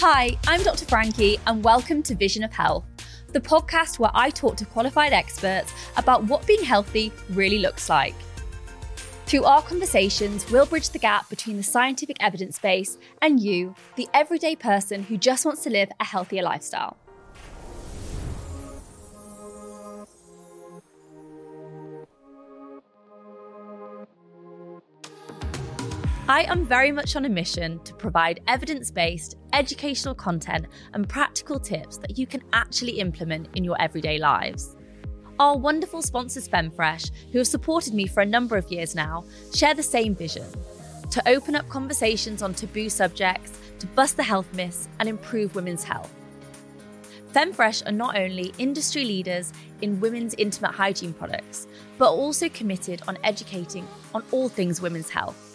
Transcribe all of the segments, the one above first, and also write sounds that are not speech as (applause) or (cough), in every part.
Hi, I'm Dr. Frankie, and welcome to Vision of Health, the podcast where I talk to qualified experts about what being healthy really looks like. Through our conversations, we'll bridge the gap between the scientific evidence base and you, the everyday person who just wants to live a healthier lifestyle. I am very much on a mission to provide evidence based, educational content and practical tips that you can actually implement in your everyday lives. Our wonderful sponsors, FemFresh, who have supported me for a number of years now, share the same vision to open up conversations on taboo subjects, to bust the health myths, and improve women's health. FemFresh are not only industry leaders in women's intimate hygiene products, but also committed on educating on all things women's health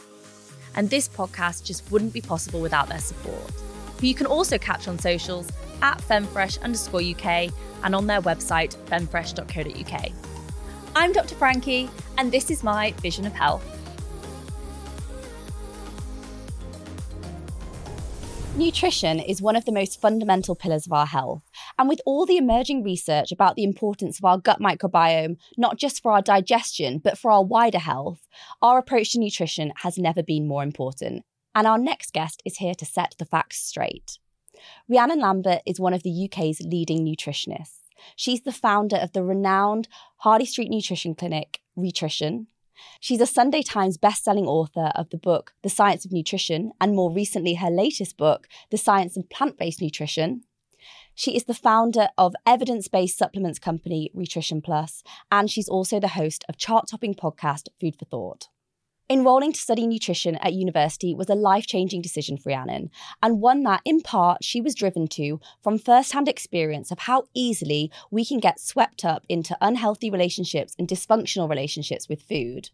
and this podcast just wouldn't be possible without their support. You can also catch on socials at femfresh underscore UK and on their website, femfresh.co.uk. I'm Dr. Frankie, and this is my vision of health. Nutrition is one of the most fundamental pillars of our health. And with all the emerging research about the importance of our gut microbiome, not just for our digestion, but for our wider health, our approach to nutrition has never been more important. And our next guest is here to set the facts straight. Rhiannon Lambert is one of the UK's leading nutritionists. She's the founder of the renowned Harley Street Nutrition Clinic, Rhitrition, She's a Sunday Times best-selling author of the book The Science of Nutrition and more recently her latest book The Science of Plant-Based Nutrition. She is the founder of evidence-based supplements company Rhitrition Plus and she's also the host of chart-topping podcast Food for Thought. Enrolling to study nutrition at university was a life changing decision for Rhiannon, and one that, in part, she was driven to from first hand experience of how easily we can get swept up into unhealthy relationships and dysfunctional relationships with food,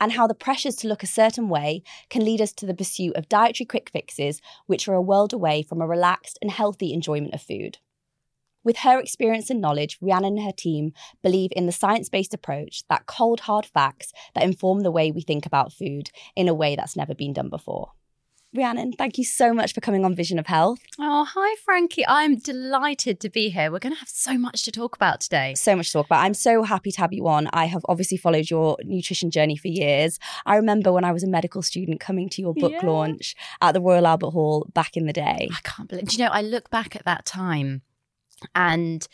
and how the pressures to look a certain way can lead us to the pursuit of dietary quick fixes, which are a world away from a relaxed and healthy enjoyment of food. With her experience and knowledge, Rhiannon and her team believe in the science based approach that cold, hard facts that inform the way we think about food in a way that's never been done before. Rhiannon, thank you so much for coming on Vision of Health. Oh, hi, Frankie. I'm delighted to be here. We're going to have so much to talk about today. So much to talk about. I'm so happy to have you on. I have obviously followed your nutrition journey for years. I remember when I was a medical student coming to your book yeah. launch at the Royal Albert Hall back in the day. I can't believe, Do you know, I look back at that time and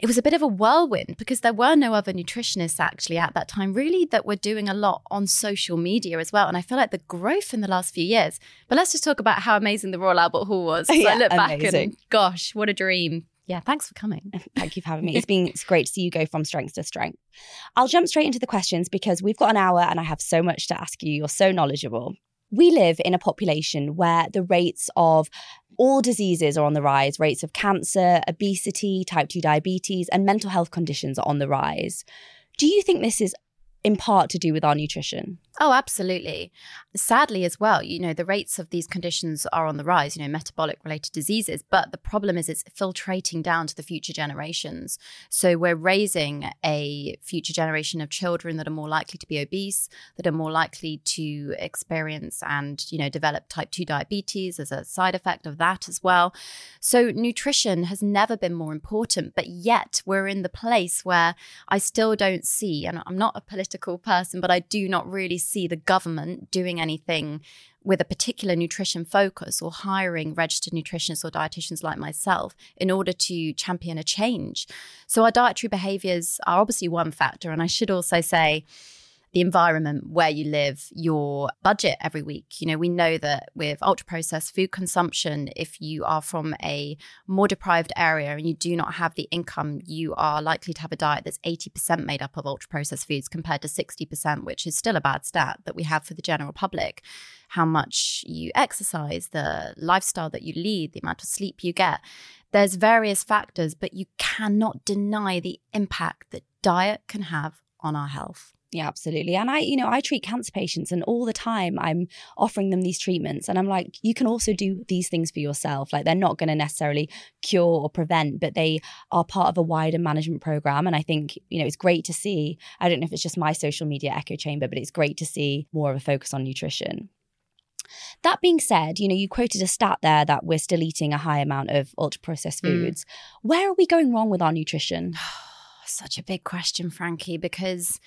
it was a bit of a whirlwind because there were no other nutritionists actually at that time, really, that were doing a lot on social media as well. And I feel like the growth in the last few years. But let's just talk about how amazing the Royal Albert Hall was. (laughs) Yeah, I look amazing. back and gosh, what a dream. Yeah, thanks for coming. (laughs) Thank you for having me. It's been it's great to see you go from strength to strength. I'll jump straight into the questions because we've got an hour and I have so much to ask you. You're so knowledgeable. We live in a population where the rates of all diseases are on the rise. Rates of cancer, obesity, type 2 diabetes, and mental health conditions are on the rise. Do you think this is in part to do with our nutrition. Oh, absolutely. Sadly, as well, you know, the rates of these conditions are on the rise, you know, metabolic related diseases. But the problem is it's filtrating down to the future generations. So we're raising a future generation of children that are more likely to be obese, that are more likely to experience and, you know, develop type 2 diabetes as a side effect of that as well. So nutrition has never been more important. But yet we're in the place where I still don't see, and I'm not a political person, but I do not really see the government doing anything with a particular nutrition focus or hiring registered nutritionists or dietitians like myself in order to champion a change. So, our dietary behaviors are obviously one factor. And I should also say, the environment where you live, your budget every week. You know, we know that with ultra processed food consumption, if you are from a more deprived area and you do not have the income, you are likely to have a diet that's 80% made up of ultra processed foods compared to 60%, which is still a bad stat that we have for the general public. How much you exercise, the lifestyle that you lead, the amount of sleep you get. There's various factors, but you cannot deny the impact that diet can have on our health. Yeah, absolutely. And I, you know, I treat cancer patients and all the time I'm offering them these treatments. And I'm like, you can also do these things for yourself. Like they're not going to necessarily cure or prevent, but they are part of a wider management program. And I think, you know, it's great to see. I don't know if it's just my social media echo chamber, but it's great to see more of a focus on nutrition. That being said, you know, you quoted a stat there that we're still eating a high amount of ultra processed foods. Mm. Where are we going wrong with our nutrition? (sighs) Such a big question, Frankie, because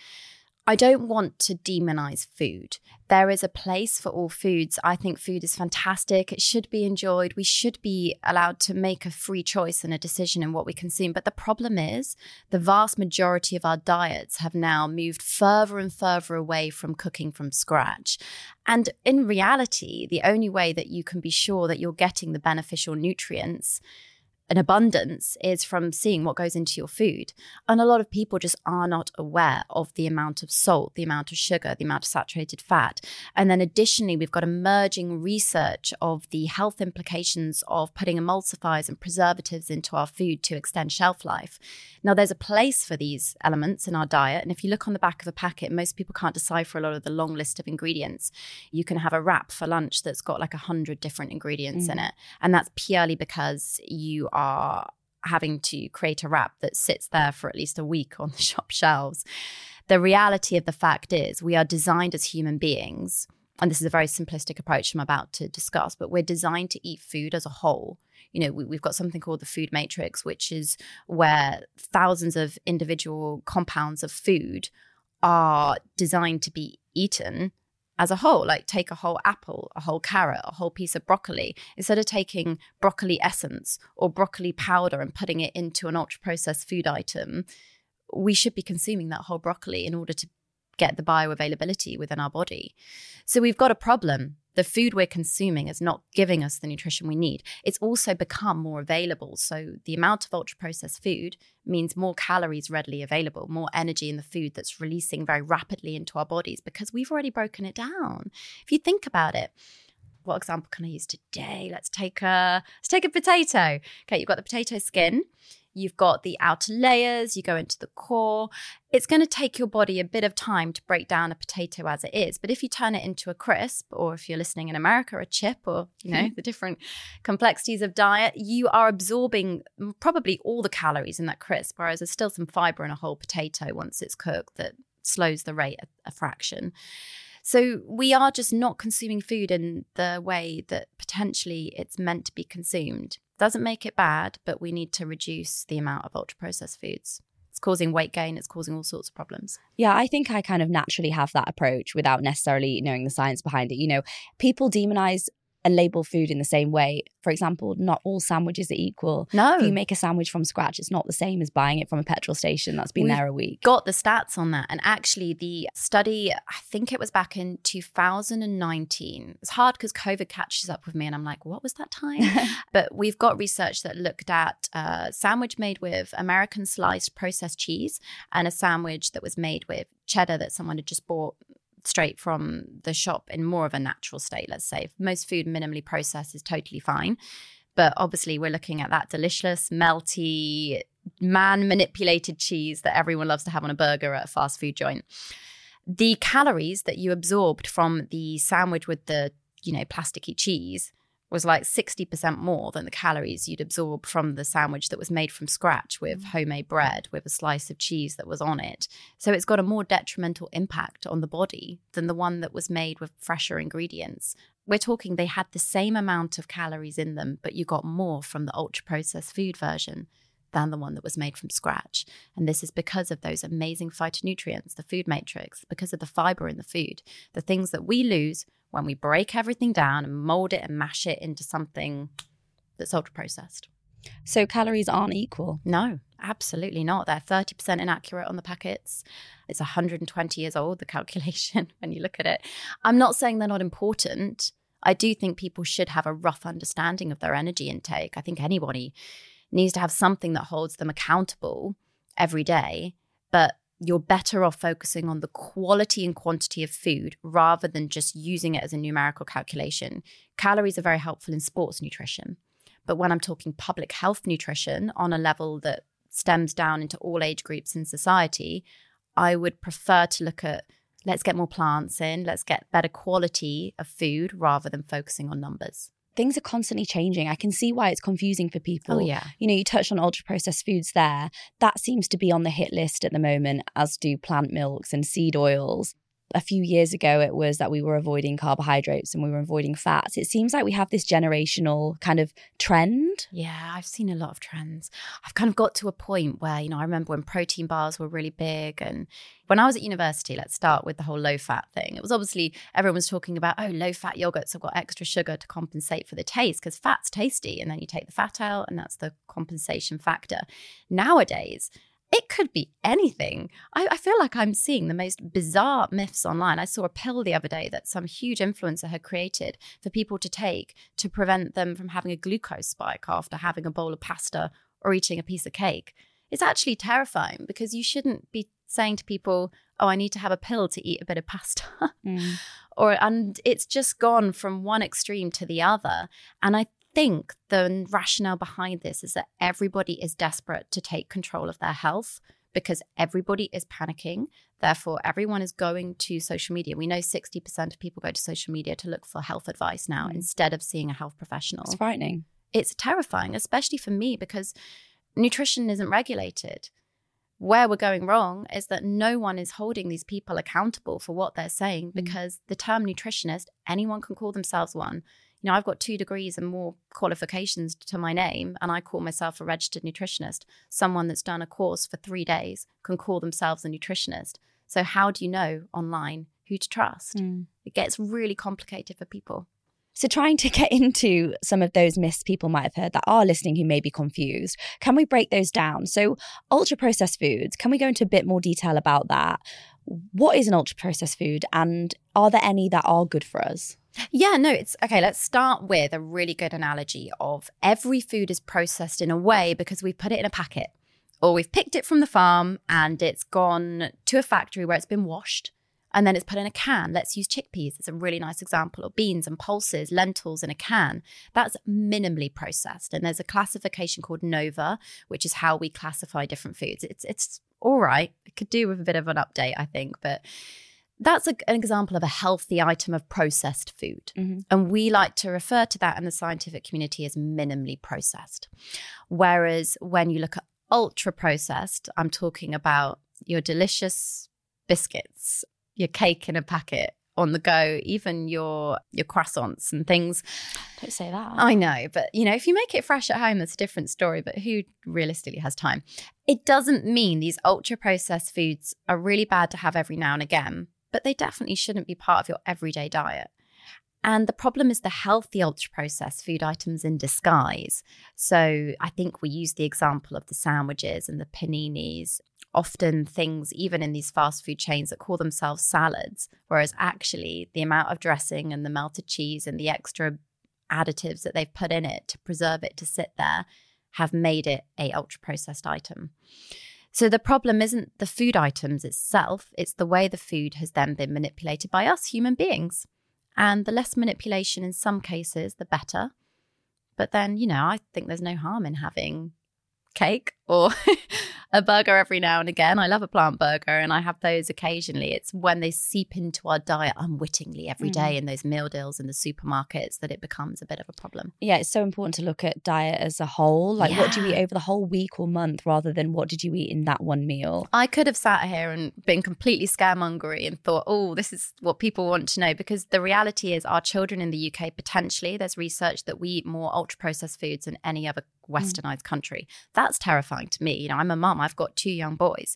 I don't want to demonize food. There is a place for all foods. I think food is fantastic. It should be enjoyed. We should be allowed to make a free choice and a decision in what we consume. But the problem is, the vast majority of our diets have now moved further and further away from cooking from scratch. And in reality, the only way that you can be sure that you're getting the beneficial nutrients an abundance is from seeing what goes into your food. And a lot of people just are not aware of the amount of salt, the amount of sugar, the amount of saturated fat. And then additionally, we've got emerging research of the health implications of putting emulsifiers and preservatives into our food to extend shelf life. Now, there's a place for these elements in our diet. And if you look on the back of a packet, most people can't decipher a lot of the long list of ingredients. You can have a wrap for lunch that's got like a hundred different ingredients mm. in it. And that's purely because you are having to create a wrap that sits there for at least a week on the (laughs) shop shelves. The reality of the fact is, we are designed as human beings, and this is a very simplistic approach I'm about to discuss, but we're designed to eat food as a whole. You know, we, have got something called the food matrix, which is where thousands of individual compounds of food are designed to be eaten as a whole, like take a whole apple, a whole carrot, a whole piece of broccoli, instead of taking broccoli essence or broccoli powder and putting it into an ultra processed food item, we should be consuming that whole broccoli in order to get the bioavailability within our body. So we've got a problem the food we're consuming is not giving us the nutrition we need. It's also become more available. So the amount of ultra processed food means more calories readily available, more energy in the food that's releasing very rapidly into our bodies because we've already broken it down. If you think about it, what example can I use today? Let's take a let's take a potato. Okay, you've got the potato skin. You've got the outer layers, you go into the core. It's going to take your body a bit of time to break down a potato as it is. But if you turn it into a crisp, or if you're listening in America, a chip, or, you know, hmm. the different complexities of diet, you are absorbing probably all the calories in that crisp, whereas there's still some fiber in a whole potato once it's cooked that slows the rate a, a fraction. So we are just not consuming food in the way that potentially it's meant to be consumed. Doesn't make it bad, but we need to reduce the amount of ultra processed foods. It's causing weight gain, it's causing all sorts of problems. Yeah, I think I kind of naturally have that approach without necessarily knowing the science behind it. You know, people demonize and label food in the same way. For example, not all sandwiches are equal. No. If you make a sandwich from scratch, it's not the same as buying it from a petrol station that's been We've there a week. Got the stats on that. And actually, the study, I think it was back in 2019. It's hard because COVID catches up with me and I'm like, what was that time? (laughs) but we've got research that looked at a sandwich made with American sliced processed cheese and a sandwich that was made with cheddar that someone had just bought straight from the shop in more of a natural state, let's say. Most food minimally processed is totally fine. But obviously, we're looking at that delicious, melty, man manipulated cheese that everyone loves to have on a burger at a fast food joint. the calories that you absorbed from the sandwich with the, you know, plasticky cheese was like 60% more than the calories you'd absorb from the sandwich that was made from scratch with Mm. homemade bread with a slice of cheese that was on it. So it's got a more detrimental impact on the body than the one that was made with fresher ingredients. We're talking they had the same amount of calories in them, but you got more from the ultra processed food version than the one that was made from scratch. And this is because of those amazing phytonutrients, the food matrix, because of the fiber in the food, the things that we lose when we break everything down and mold it and mash it into something that's ultra processed. So calories aren't equal. No, absolutely not. They're 30% inaccurate on the packets. It's 120 years old, the calculation, (laughs) when you look at it. I'm not saying they're not important. I do think people should have a rough understanding of their energy intake. I think anybody needs to have something that holds them accountable every day. But you're better off focusing on the quality and quantity of food rather than just using it as a numerical calculation. Calories are very helpful in sports nutrition. But when I'm talking public health nutrition on a level that stems down into all age groups in society, I would prefer to look at let's get more plants in, let's get better quality of food rather than focusing on numbers. Things are constantly changing. I can see why it's confusing for people. Oh, yeah. You know, you touched on ultra processed foods there. That seems to be on the hit list at the moment, as do plant milks and seed oils. A few years ago, it was that we were avoiding carbohydrates and we were avoiding fats. It seems like we have this generational kind of trend. Yeah, I've seen a lot of trends. I've kind of got to a point where, you know, I remember when protein bars were really big. And when I was at university, let's start with the whole low fat thing. It was obviously everyone was talking about, oh, low fat yogurts have got extra sugar to compensate for the taste because fat's tasty. And then you take the fat out, and that's the compensation factor. Nowadays, it could be anything. I, I, feel like I'm seeing the most bizarre myths online. I saw a pill the other day that some huge influencer had created for people to take to prevent them from having a glucose spike after having a bowl of pasta or eating a piece of cake. It's actually terrifying because you shouldn't be saying to people, "Oh, I need to have a pill to eat a bit of pasta." (laughs) Mm. or and it's just gone from one extreme to the other. And I think the rationale behind this is that everybody is desperate to take control of their health because everybody is panicking. Therefore, everyone is going to social media. We know 60% of people go to social media to look for health advice now Mm. instead of seeing a health professional. It's frightening. It's terrifying, especially for me because nutrition isn't regulated. Where we're going wrong is that no one is holding these people accountable for what they're saying because the term nutritionist, anyone can call themselves one. You know, I've got two degrees and more qualifications to my name, and I call myself a registered nutritionist. Someone that's done a course for three days can call themselves a nutritionist. So, how do you know online who to trust? Mm. It gets really complicated for people. So, trying to get into some of those myths people might have heard that are listening who may be confused, can we break those down? So, ultra processed foods, can we go into a bit more detail about that? What is an ultra processed food, and are there any that are good for us? Yeah, no, it's okay. Let's start with a really good analogy of every food is processed in a way because we've put it in a packet or we've picked it from the farm and it's gone to a factory where it's been washed and then it's put in a can. Let's use chickpeas. It's a really nice example, or beans and pulses, lentils in a can. That's minimally processed. And there's a classification called NOVA, which is how we classify different foods. It's it's all right. It could do with a bit of an update, I think, but that's a, an example of a healthy item of processed food. Mhm. And we like to refer to that in the scientific community as minimally processed. Whereas when you look at ultra processed, I'm talking about your delicious biscuits, your cake in a packet on the go, even your your croissants and things. Don't say that. I know, but you know, if you make it fresh at home, that's a different story. But who realistically has time? It doesn't mean these ultra processed foods are really bad to have every now and again, but they definitely shouldn't be part of your everyday diet. And the problem is the healthy ultra processed food items in disguise. So I think we use the example of the sandwiches and the paninis, often things, even in these fast food chains that call themselves salads, whereas actually the amount of dressing and the melted cheese and the extra additives that they've put in it to preserve it to sit there have made it a ultra processed item. So the problem isn't the food items itself, it's the way the food has then been manipulated by us human beings. And the less manipulation in some cases, the better. But then, you know, I think there's no harm in having cake or (laughs) a burger every now and again. I love a plant burger and I have those occasionally. It's when they seep into our diet unwittingly every day Mm. in those meal deals in the supermarkets that it becomes a bit of a problem. Yeah, it's so important to look at diet as a whole. Like, what do you eat over the whole week or month rather than what did you eat in that one meal? I could have sat here and been completely scaremongery and thought, oh, this is what people want to know. Because the reality is, our children in the UK, potentially, there's research that we eat more ultra processed foods than any other Mm. westernized country. That's terrifying to me. You know, I'm a mum, I've got two young boys.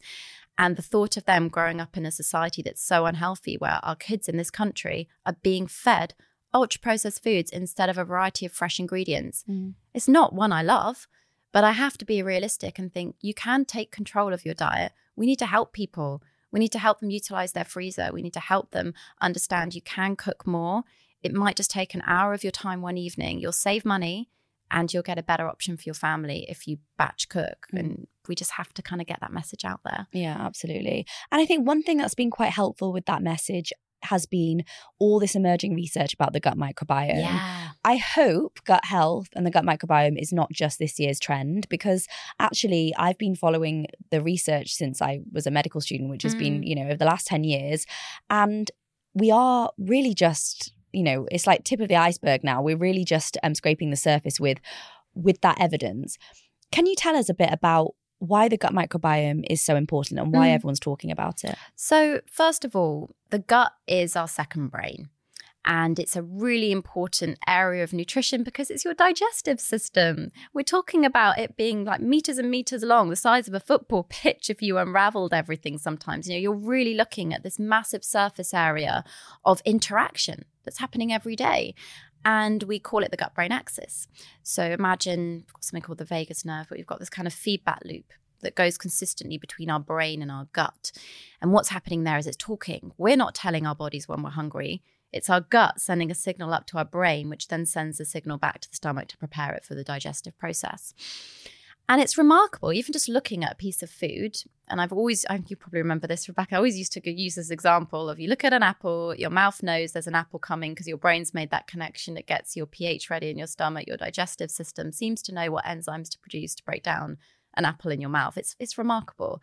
And the thought of them growing up in a society that's so unhealthy, where our kids in this country are being fed ultra processed foods instead of a variety of fresh ingredients, mm. it's not one I love. But I have to be realistic and think you can take control of your diet. We need to help people. We need to help them utilize their freezer. We need to help them understand you can cook more. It might just take an hour of your time one evening. You'll save money and you'll get a better option for your family if you batch cook. Hmm. And we just have to kind of get that message out there. Yeah, absolutely. And I think one thing that's been quite helpful with that message has been all this emerging research about the gut microbiome. Yeah. I hope gut health and the gut microbiome is not just this year's trend because actually I've been following the research since I was a medical student, which has been, hmm. you know, over the last 10 years. And we are really just, you know, it's like tip of the iceberg now. We're really just um, scraping the surface with with that evidence. Can you tell us a bit about why the gut microbiome is so important and why Mm. everyone's talking about it? So, first of all, the gut is our second brain. And it's a really important area of nutrition because it's your digestive system. We're talking about it being like meters and meters long, the size of a football (laughs) pitch if you unraveled everything sometimes. You know, you're really looking at this massive surface area of interaction that's happening every day. And we call it the gut brain axis. So imagine something called the vagus nerve, but we've got this kind of feedback loop that goes consistently between our brain and our gut. And what's happening there is it's talking. We're not telling our bodies when we're hungry. It's our gut sending a signal up to our brain, which then sends a signal back to the stomach to prepare it for the digestive process. And it's remarkable, even just looking at a piece of food. And I've always, I, think you probably remember this, Rebecca. I always used to use this example of you look at an apple, your mouth knows there's an apple coming because your brain's made that connection. It gets your pH ready in your stomach. Your digestive system seems to know what enzymes to produce to break down an apple in your mouth. It's, it's remarkable.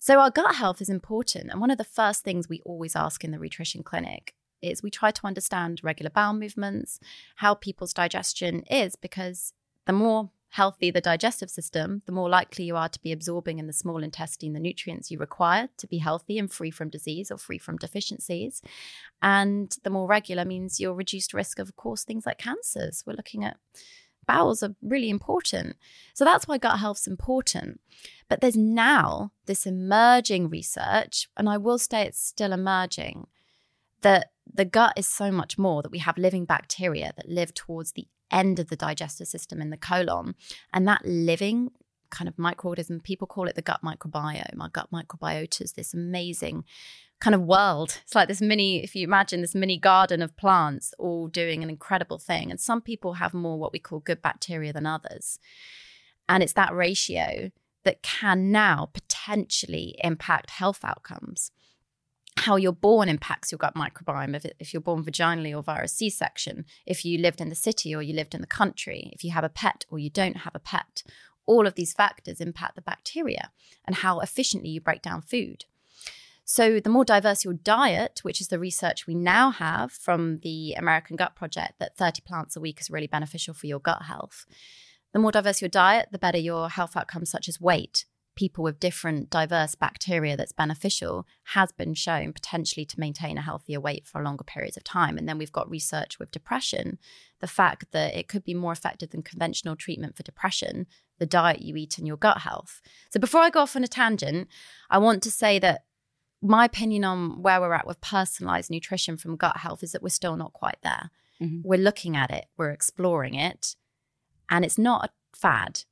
So, our gut health is important. And one of the first things we always ask in the nutrition clinic is we try to understand regular bowel movements, how people's digestion is, because the more healthy the digestive system, the more likely you are to be absorbing in the small intestine the nutrients you require to be healthy and free from disease or free from deficiencies. And the more regular means your reduced risk of, of course, things like cancers. We're looking at bowels are really important. So that's why gut health's important. But there's now this emerging research, and I will say it's still emerging, that the gut is so much more, that we have living bacteria that live towards the end of the digestive system in the colon. And that living kind of microorganism, people call it the gut microbiome. Our gut microbiota is this amazing kind of world. It's like this mini, if you imagine this mini garden of plants all doing an incredible thing. And some people have more what we call good bacteria than others. And it's that ratio that can now potentially impact health outcomes. How you're born impacts your gut microbiome. If, if you're born vaginally or via a C section, if you lived in the city or you lived in the country, if you have a pet or you don't have a pet, all of these factors impact the bacteria and how efficiently you break down food. So, the more diverse your diet, which is the research we now have from the American Gut Project, that 30 plants a week is really beneficial for your gut health. The more diverse your diet, the better your health outcomes, such as weight. People with different diverse bacteria that's beneficial has been shown potentially to maintain a healthier weight for longer periods of time. And then we've got research with depression, the fact that it could be more effective than conventional treatment for depression, the diet you eat and your gut health. So before I go off on a tangent, I want to say that my opinion on where we're at with personalized nutrition from gut health is that we're still not quite there. Mhm. We're looking at it, we're exploring it, and it's not a fad,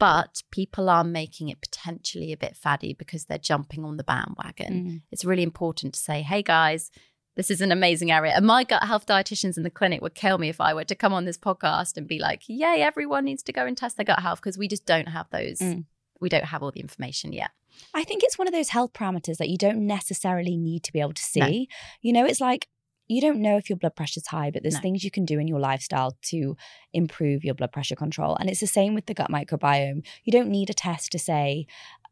but people are making it potentially a bit faddy because they're jumping on the bandwagon. Mm. It's really important to say, hey guys, this is an amazing area. And my gut health dietitians in the clinic would kill me if I were to come on this podcast and be like, yay, everyone needs to go and test their gut health because we just don't have those. Mm. We don't have all the information yet. I think it's one of those health parameters that you don't necessarily need to be able to see. No. You know, it's like you don't know if your blood pressure's high, but there's No. things you can do in your lifestyle to improve your blood pressure control. And it's the same with the gut microbiome. You don't need a test to say,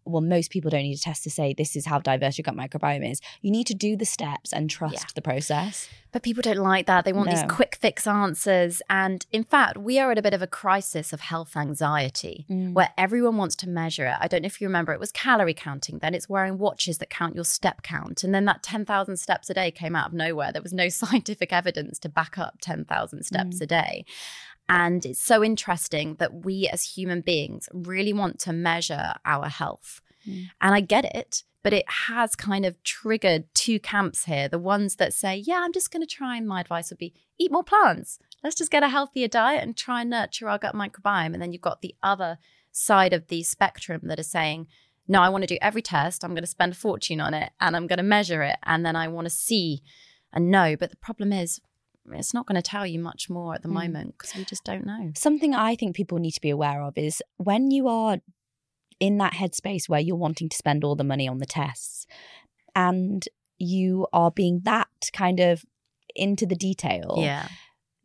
well, most people don't need a test to say this is how diverse your gut microbiome is. You need to do the steps and trust Yeah. the process. But people don't like that. They want these quick fix answers. And in fact, we are at a bit of a crisis of health anxiety Mm. where everyone wants to measure it. I don't know if you remember, it was calorie counting. Then it's wearing watches that count your step count. And then that 10,000 steps a day came out of nowhere. There was no (laughs) scientific evidence to back up 10,000 steps Mm. a day. And it's so interesting that we as human beings really want to measure our health. Mm. And I get it, but it has kind of triggered two camps here. The ones that say, yeah, I'm just going to try, and my advice would be eat more plants. Let's just get a healthier diet and try and nurture our gut microbiome. And then you've got the other side of the spectrum that are saying, no, I want to do every test. I'm going to spend a fortune on it and I'm going to measure it. And then I want to see and know. But the problem is, it's not going to tell you much more at the Mm. moment because we just don't know. Something I think people need to be aware of is when you are in that headspace where you're wanting to spend all the money on the tests and you are being that kind of into the detail. Yeah.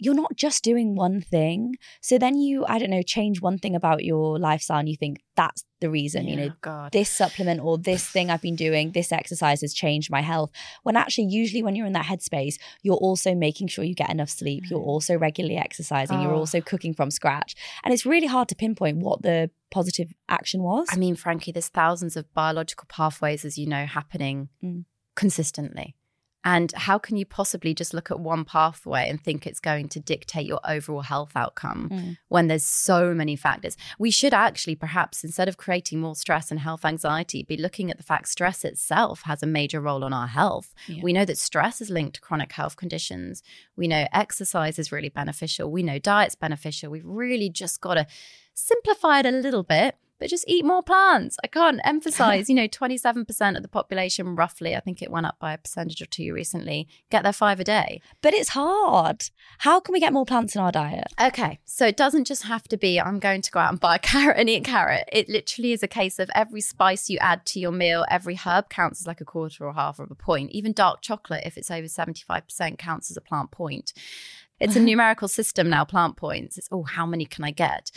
You're not just doing one thing. So then you, I don't know, change one thing about your lifestyle and you think that's the reason, you know, God. this supplement or this thing I've been doing, this exercise has changed my health. When actually, usually when you're in that headspace, you're also making sure you get enough sleep. You're also regularly exercising. You're Oh. also cooking from scratch. And it's really hard to pinpoint what the positive action was. I mean, frankly, there's thousands of biological pathways, as you know, happening Mm. consistently. And how can you possibly just look at one pathway and think it's going to dictate your overall health outcome Mm. when there's so many factors? We should actually, perhaps, instead of creating more stress and health anxiety, be looking at the fact stress itself has a major role on our health. Yeah. We know that stress is linked to chronic health conditions. We know exercise is really beneficial. We know diet's beneficial. We've really just got to simplify it a little bit, but just eat more plants. I can't emphasize, (laughs) you know, 27% of the population, roughly, I think it went up by a percentage or two recently, get their five a day. but it's hard. How can we get more plants in our diet? Okay, so it doesn't just have to be I'm going to go out and buy a (laughs) carrot and eat a carrot. It literally is a case of every spice you add to your meal, every herb counts as like a quarter or half of a point. Even dark chocolate, if it's over 75%, counts as a plant point. It's a (laughs) numerical system now, plant points. It's, oh, how many can I get?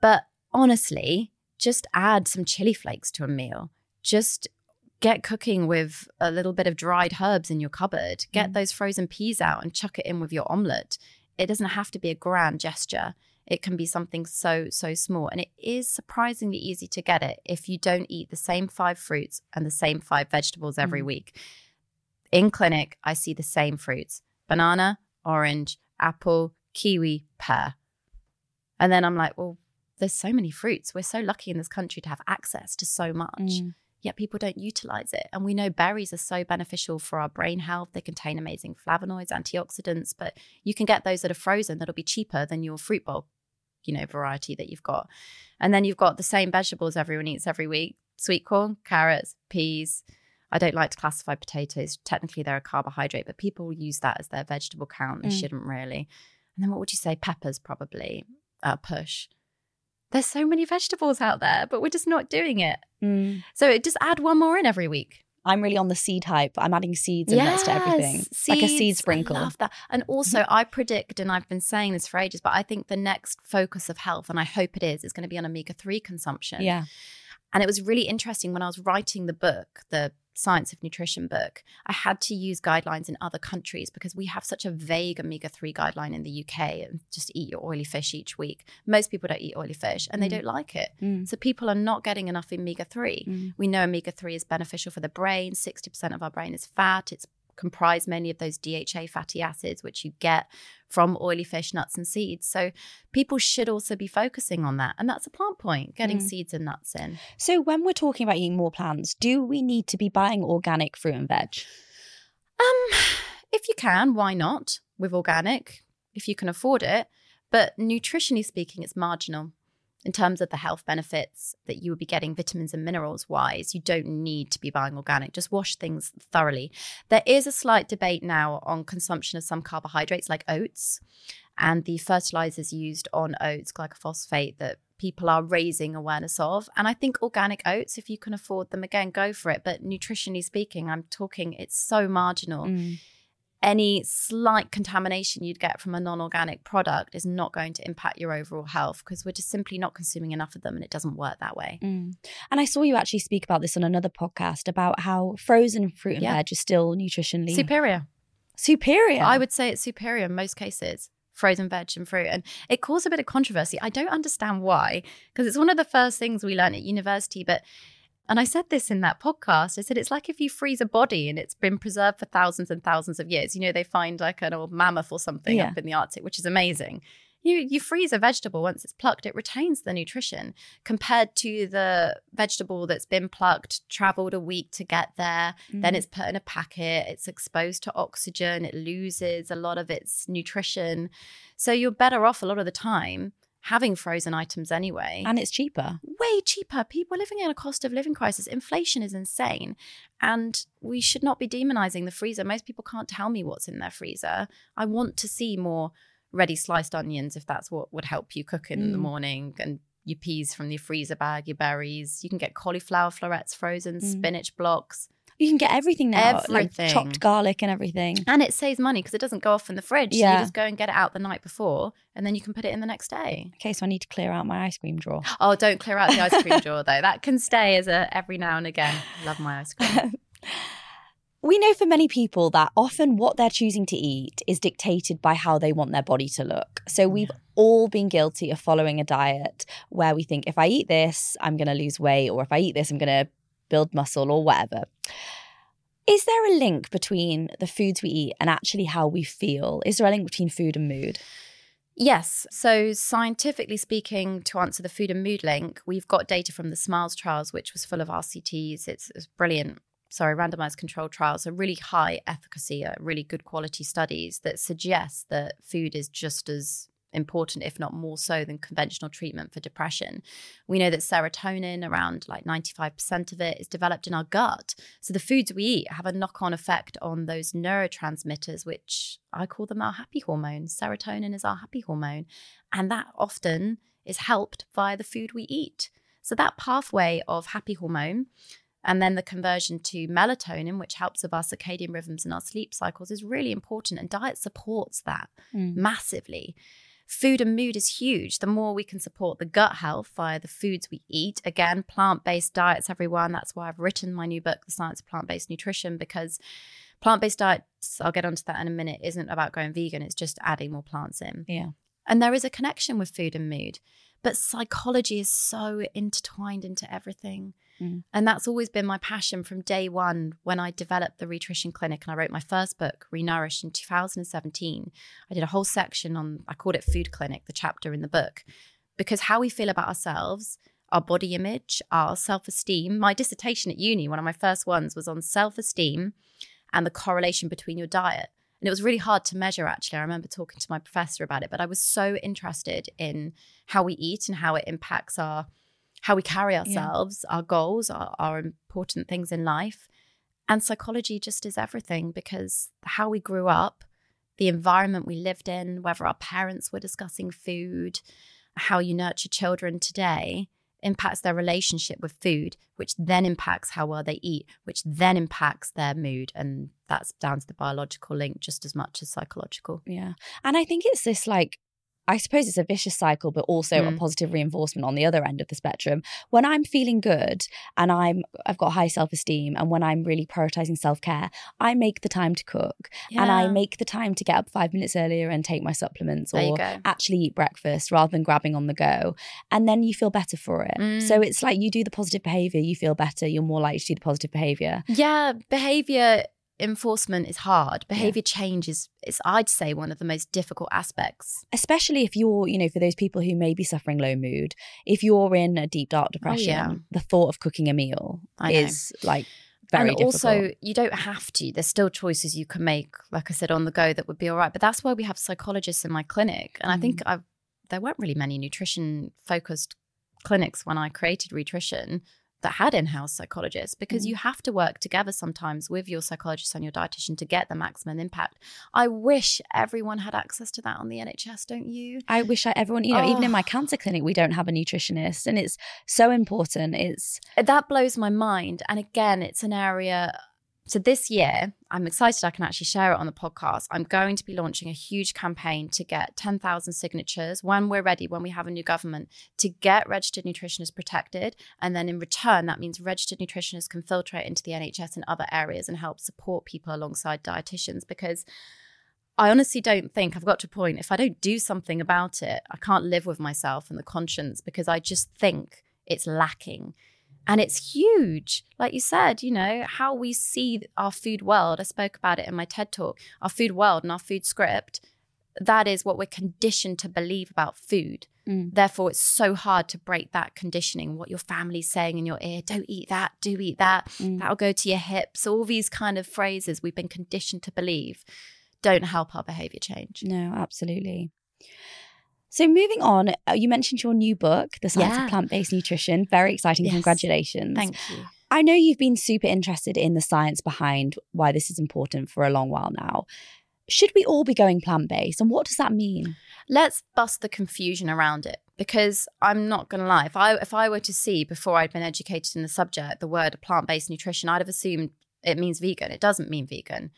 But honestly, just add some chili flakes to a meal. Just get cooking with a little bit of dried herbs in your cupboard. Get Mm. those frozen peas out and chuck it in with your omelette. It doesn't have to be a grand gesture. It can be something so, so small. And it is surprisingly easy to get it if you don't eat the same five fruits and the same five vegetables every Mm. week. In clinic, I see the same fruits banana, orange, apple, kiwi, pear. And then I'm like, well, there's so many fruits. We're so lucky in this country to have access to so much Mm. yet people don't utilize it. And we know berries are so beneficial for our brain health. They contain amazing flavonoids, antioxidants, but you can get those that are frozen that'll be cheaper than your fruit bowl, you know, variety that you've got. And then you've got the same vegetables everyone eats every week sweet corn, carrots, peas. I don't like to classify potatoes. Technically, they're a carbohydrate, but people use that as their vegetable count. They Mm. shouldn't really. And then what would you say? Peppers, probably. Uh, push. There's so many vegetables out there, but we're just not doing it. Mm. So just add one more in every week. I'm really on the seed hype. I'm adding seeds and nuts to everything. like a seed seeds, sprinkle. I love that. And also, I predict, and I've been saying this for ages, but I think the next focus of health, and I hope it is, is going to be on omega 3 consumption. Yeah. And it was really interesting when I was writing the book, the Science of Nutrition book, I had to use guidelines in other countries because we have such a vague omega 3 guideline in the UK and just eat your oily fish each week. Most people don't eat oily fish and they Mm. don't like it. Mm. So people are not getting enough omega 3. Mm. We know omega 3 is beneficial for the brain. 60% of our brain is fat. It's comprised many of those DHA fatty acids, which you get from oily fish, nuts, and seeds. So people should also be focusing on that. And that's a plant point, getting Mm. seeds and nuts in. So when we're talking about eating more plants, do we need to be buying organic fruit and veg? Um, if you can, why not? With organic, if you can afford it. But nutritionally speaking, it's marginal in terms of the health benefits that you would be getting vitamins and minerals wise. You don't need to be buying organic. Just wash things thoroughly. There is a slight debate now on consumption of some carbohydrates like oats and the fertilizers used on oats, glyphosate, that people are raising awareness of. And I think organic oats, if you can afford them, again, go for it. But nutritionally speaking, I'm talking, it's so marginal. Mm. Any slight contamination you'd get from a non organic product is not going to impact your overall health because we're just simply not consuming enough of them and it doesn't work that way. Mm. And I saw you actually speak about this on another podcast about how frozen fruit and Yeah. veg is still nutritionally Superior. superior. I would say it's superior in most cases. Frozen veg and fruit. And it caused a bit of controversy. I don't understand why, because it's one of the first things we learn at university. But, and I said this in that podcast, I said it's like if you freeze a body and it's been preserved for thousands and thousands of years. You know, they find like an old mammoth or something Yeah. up in the Arctic, which is amazing. You, you freeze a vegetable once it's plucked, it retains the nutrition compared to the vegetable that's been plucked, traveled a week to get there, then Mhm. it's put in a packet, it's exposed to oxygen, it loses a lot of its nutrition. So you're better off a lot of the time having frozen items anyway. and it's cheaper. way cheaper. People are living in a cost of living crisis. Inflation is insane. And we should not be demonizing the freezer. Most people can't tell me what's in their freezer. I want to see more ready sliced onions if that's what would help you cook in the Mm. morning and your peas from your freezer bag, your berries. You can get cauliflower florets frozen, Mm. spinach blocks. You can get everything now, like chopped garlic and everything. And it saves money because it doesn't go off in the fridge. So Yeah. you just go and get it out the night before and then you can put it in the next day. Okay, so I need to clear out my ice cream drawer. Oh, don't clear out the ice cream (laughs) drawer though. That can stay as a every now and again. Love my ice cream. (laughs) We know for many people that often what they're choosing to eat is dictated by how they want their body to look. So we've all been guilty of following a diet where we think if I eat this, I'm going to lose weight, or if I eat this, I'm going to build muscle, or whatever. Is there a link between the foods we eat and actually how we feel? Is there a link between food and mood? Yes. So, scientifically speaking, to answer the food and mood link, we've got data from the SMILES trials, which was full of RCTs. It's, it's brilliant. Sorry, randomized controlled trials, so really high efficacy, uh, really good quality studies that suggest that food is just as important, if not more so, than conventional treatment for depression. We know that serotonin, around like 95% of it, is developed in our gut. So the foods we eat have a knock on effect on those neurotransmitters, which I call them our happy hormones. Serotonin is our happy hormone. And that often is helped via the food we eat. So that pathway of happy hormone and then the conversion to melatonin, which helps with our circadian rhythms and our sleep cycles, is really important. And diet supports that Mm. massively. Food and mood is huge. The more we can support the gut health via the foods we eat, again, plant based diets, everyone. That's why I've written my new book, The Science of Plant Based Nutrition, because plant based diets, I'll get onto that in a minute, isn't about going vegan, it's just adding more plants in. Yeah. And there is a connection with food and mood. But psychology is so intertwined into everything. Mm. And that's always been my passion from day one when I developed the Nutrition Clinic and I wrote my first book, Renourish, in 2017. I did a whole section on, I called it Food Clinic, the chapter in the book, because how we feel about ourselves, our body image, our self esteem. My dissertation at uni, one of my first ones, was on self esteem and the correlation between your diet. And it was really hard to measure, actually. I remember talking to my professor about it, but I was so interested in how we eat and how it impacts our how we carry ourselves, our goals, our, our important things in life. And psychology just is everything because how we grew up, the environment we lived in, whether our parents were discussing food, how you nurture children today impacts their relationship with food, which then impacts how well they eat, which then impacts their mood. And that's down to the biological link just as much as psychological. Yeah. And I think it's this like, I suppose it's a vicious cycle, but also a Mm. positive reinforcement on the other end of the spectrum. When I'm feeling good and I'm I've got high self-esteem and when I'm really prioritizing self-care, I make the time to cook and I make the time to get up five minutes earlier and take my supplements There or actually eat breakfast rather than grabbing on the go. And then you feel better for it. Mm. So it's like you do the positive behavior, you feel better, you're more likely to do the positive behavior. Yeah, behavior enforcement is hard. Behavior change is, is, I'd say, one of the most difficult aspects. especially if you're, you know, for those people who may be suffering low mood, if you're in a deep dark depression, yeah. the thought of cooking a meal I is like very and difficult. also, you don't have to. There's still choices you can make, like I said, on the go that would be all right. But that's why we have psychologists in my clinic. And I think Mm. I've, there weren't really many nutrition focused clinics when I created Rhitrition that had in-house psychologists because Mm. you have to work together sometimes with your psychologist and your dietitian to get the maximum impact. I wish everyone had access to that on the NHS, don't you? I wish I everyone, you know, even in Oh. my cancer clinic, we don't have a nutritionist, and it's so important. It's that blows my mind and again it's an area So this year, I'm excited I can actually share it on the podcast. I'm going to be launching a huge campaign to get 10,000 signatures when we're ready, when we have a new government, to get registered nutritionists protected. And then in return, that means registered nutritionists can filtrate into the NHS and other areas and help support people alongside dietitians because I honestly don't think I've got to a point if I don't do something about it, I can't live with myself and the conscience because I just think it's lacking. And it's huge. Like you said, you know, how we see our food world. I spoke about it in my TED talk. Our food world and our food script, that is what we're conditioned to believe about food. Mm. Therefore, it's so hard to break that conditioning, what your family's saying in your ear don't eat that, do eat that, Mm. that'll go to your hips. All these kind of phrases we've been conditioned to believe don't help our behavior change. No, absolutely. So moving on, uh, you mentioned your new book, The Science Yeah. of Plant-Based Nutrition. Very exciting. Yes. Congratulations. Thank you. I know you've been super interested in the science behind why this is important for a long while now. Should we all be going plant-based and what does that mean? let's bust the confusion around it because I'm not going to lie. If I if I were to see before I'd been educated in the subject the word plant based nutrition, I'd have assumed it means vegan. It doesn't mean vegan.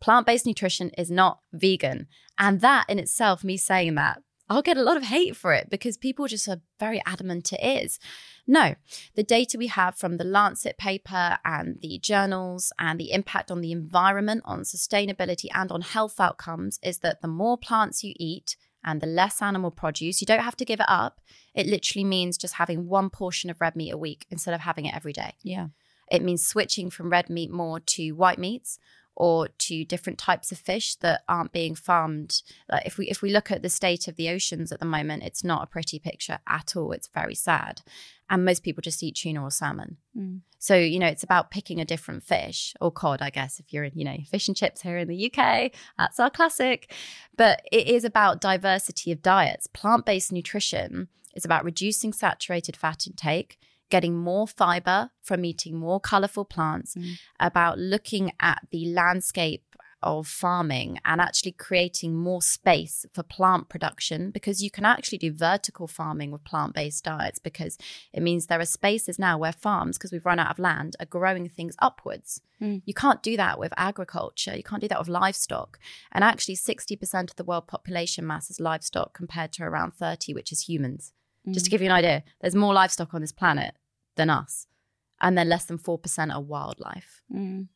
Plant based nutrition is not vegan, and that in itself, me saying that, I'll get a lot of hate for it because people just are very adamant it is. No, the data we have from the Lancet paper and the journals and the impact on the environment, on sustainability, and on health outcomes is that the more plants you eat and the less animal produce, you don't have to give it up. It literally means just having one portion of red meat a week instead of having it every day. Yeah. It means switching from red meat more to white meats or to different types of fish that aren't being farmed. Like if we if we look at the state of the oceans at the moment, it's not a pretty picture at all. It's very sad. And most people just eat tuna or salmon. Mm. So, you know, it's about picking a different fish or cod, I guess, if you're in, you know, fish and chips here in the UK. That's our classic. But it is about diversity of diets. Plant based nutrition is about reducing saturated fat intake, getting more fiber from eating more colorful plants, Mm. about looking at the landscape of farming and actually creating more space for plant production because you can actually do vertical farming with plant based diets because it means there are spaces now where farms, because we've run out of land, are growing things upwards. Mm. You can't do that with agriculture. You can't do that with livestock. And actually, 60% of the world population mass is livestock compared to around 30, which is humans. Just to give you an idea, there's more livestock on this planet than us. And then less than 4% are wildlife Mm.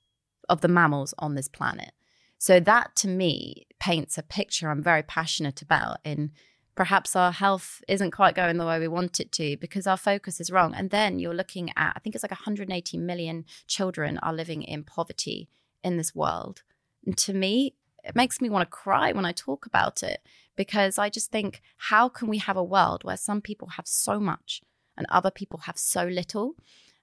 of the mammals on this planet. So that to me paints a picture I'm very passionate about in perhaps our health isn't quite going the way we want it to because our focus is wrong. And then you're looking at, I think it's like 180 million children are living in poverty in this world. And to me, it makes me want to cry when I talk about it because I just think, how can we have a world where some people have so much and other people have so little?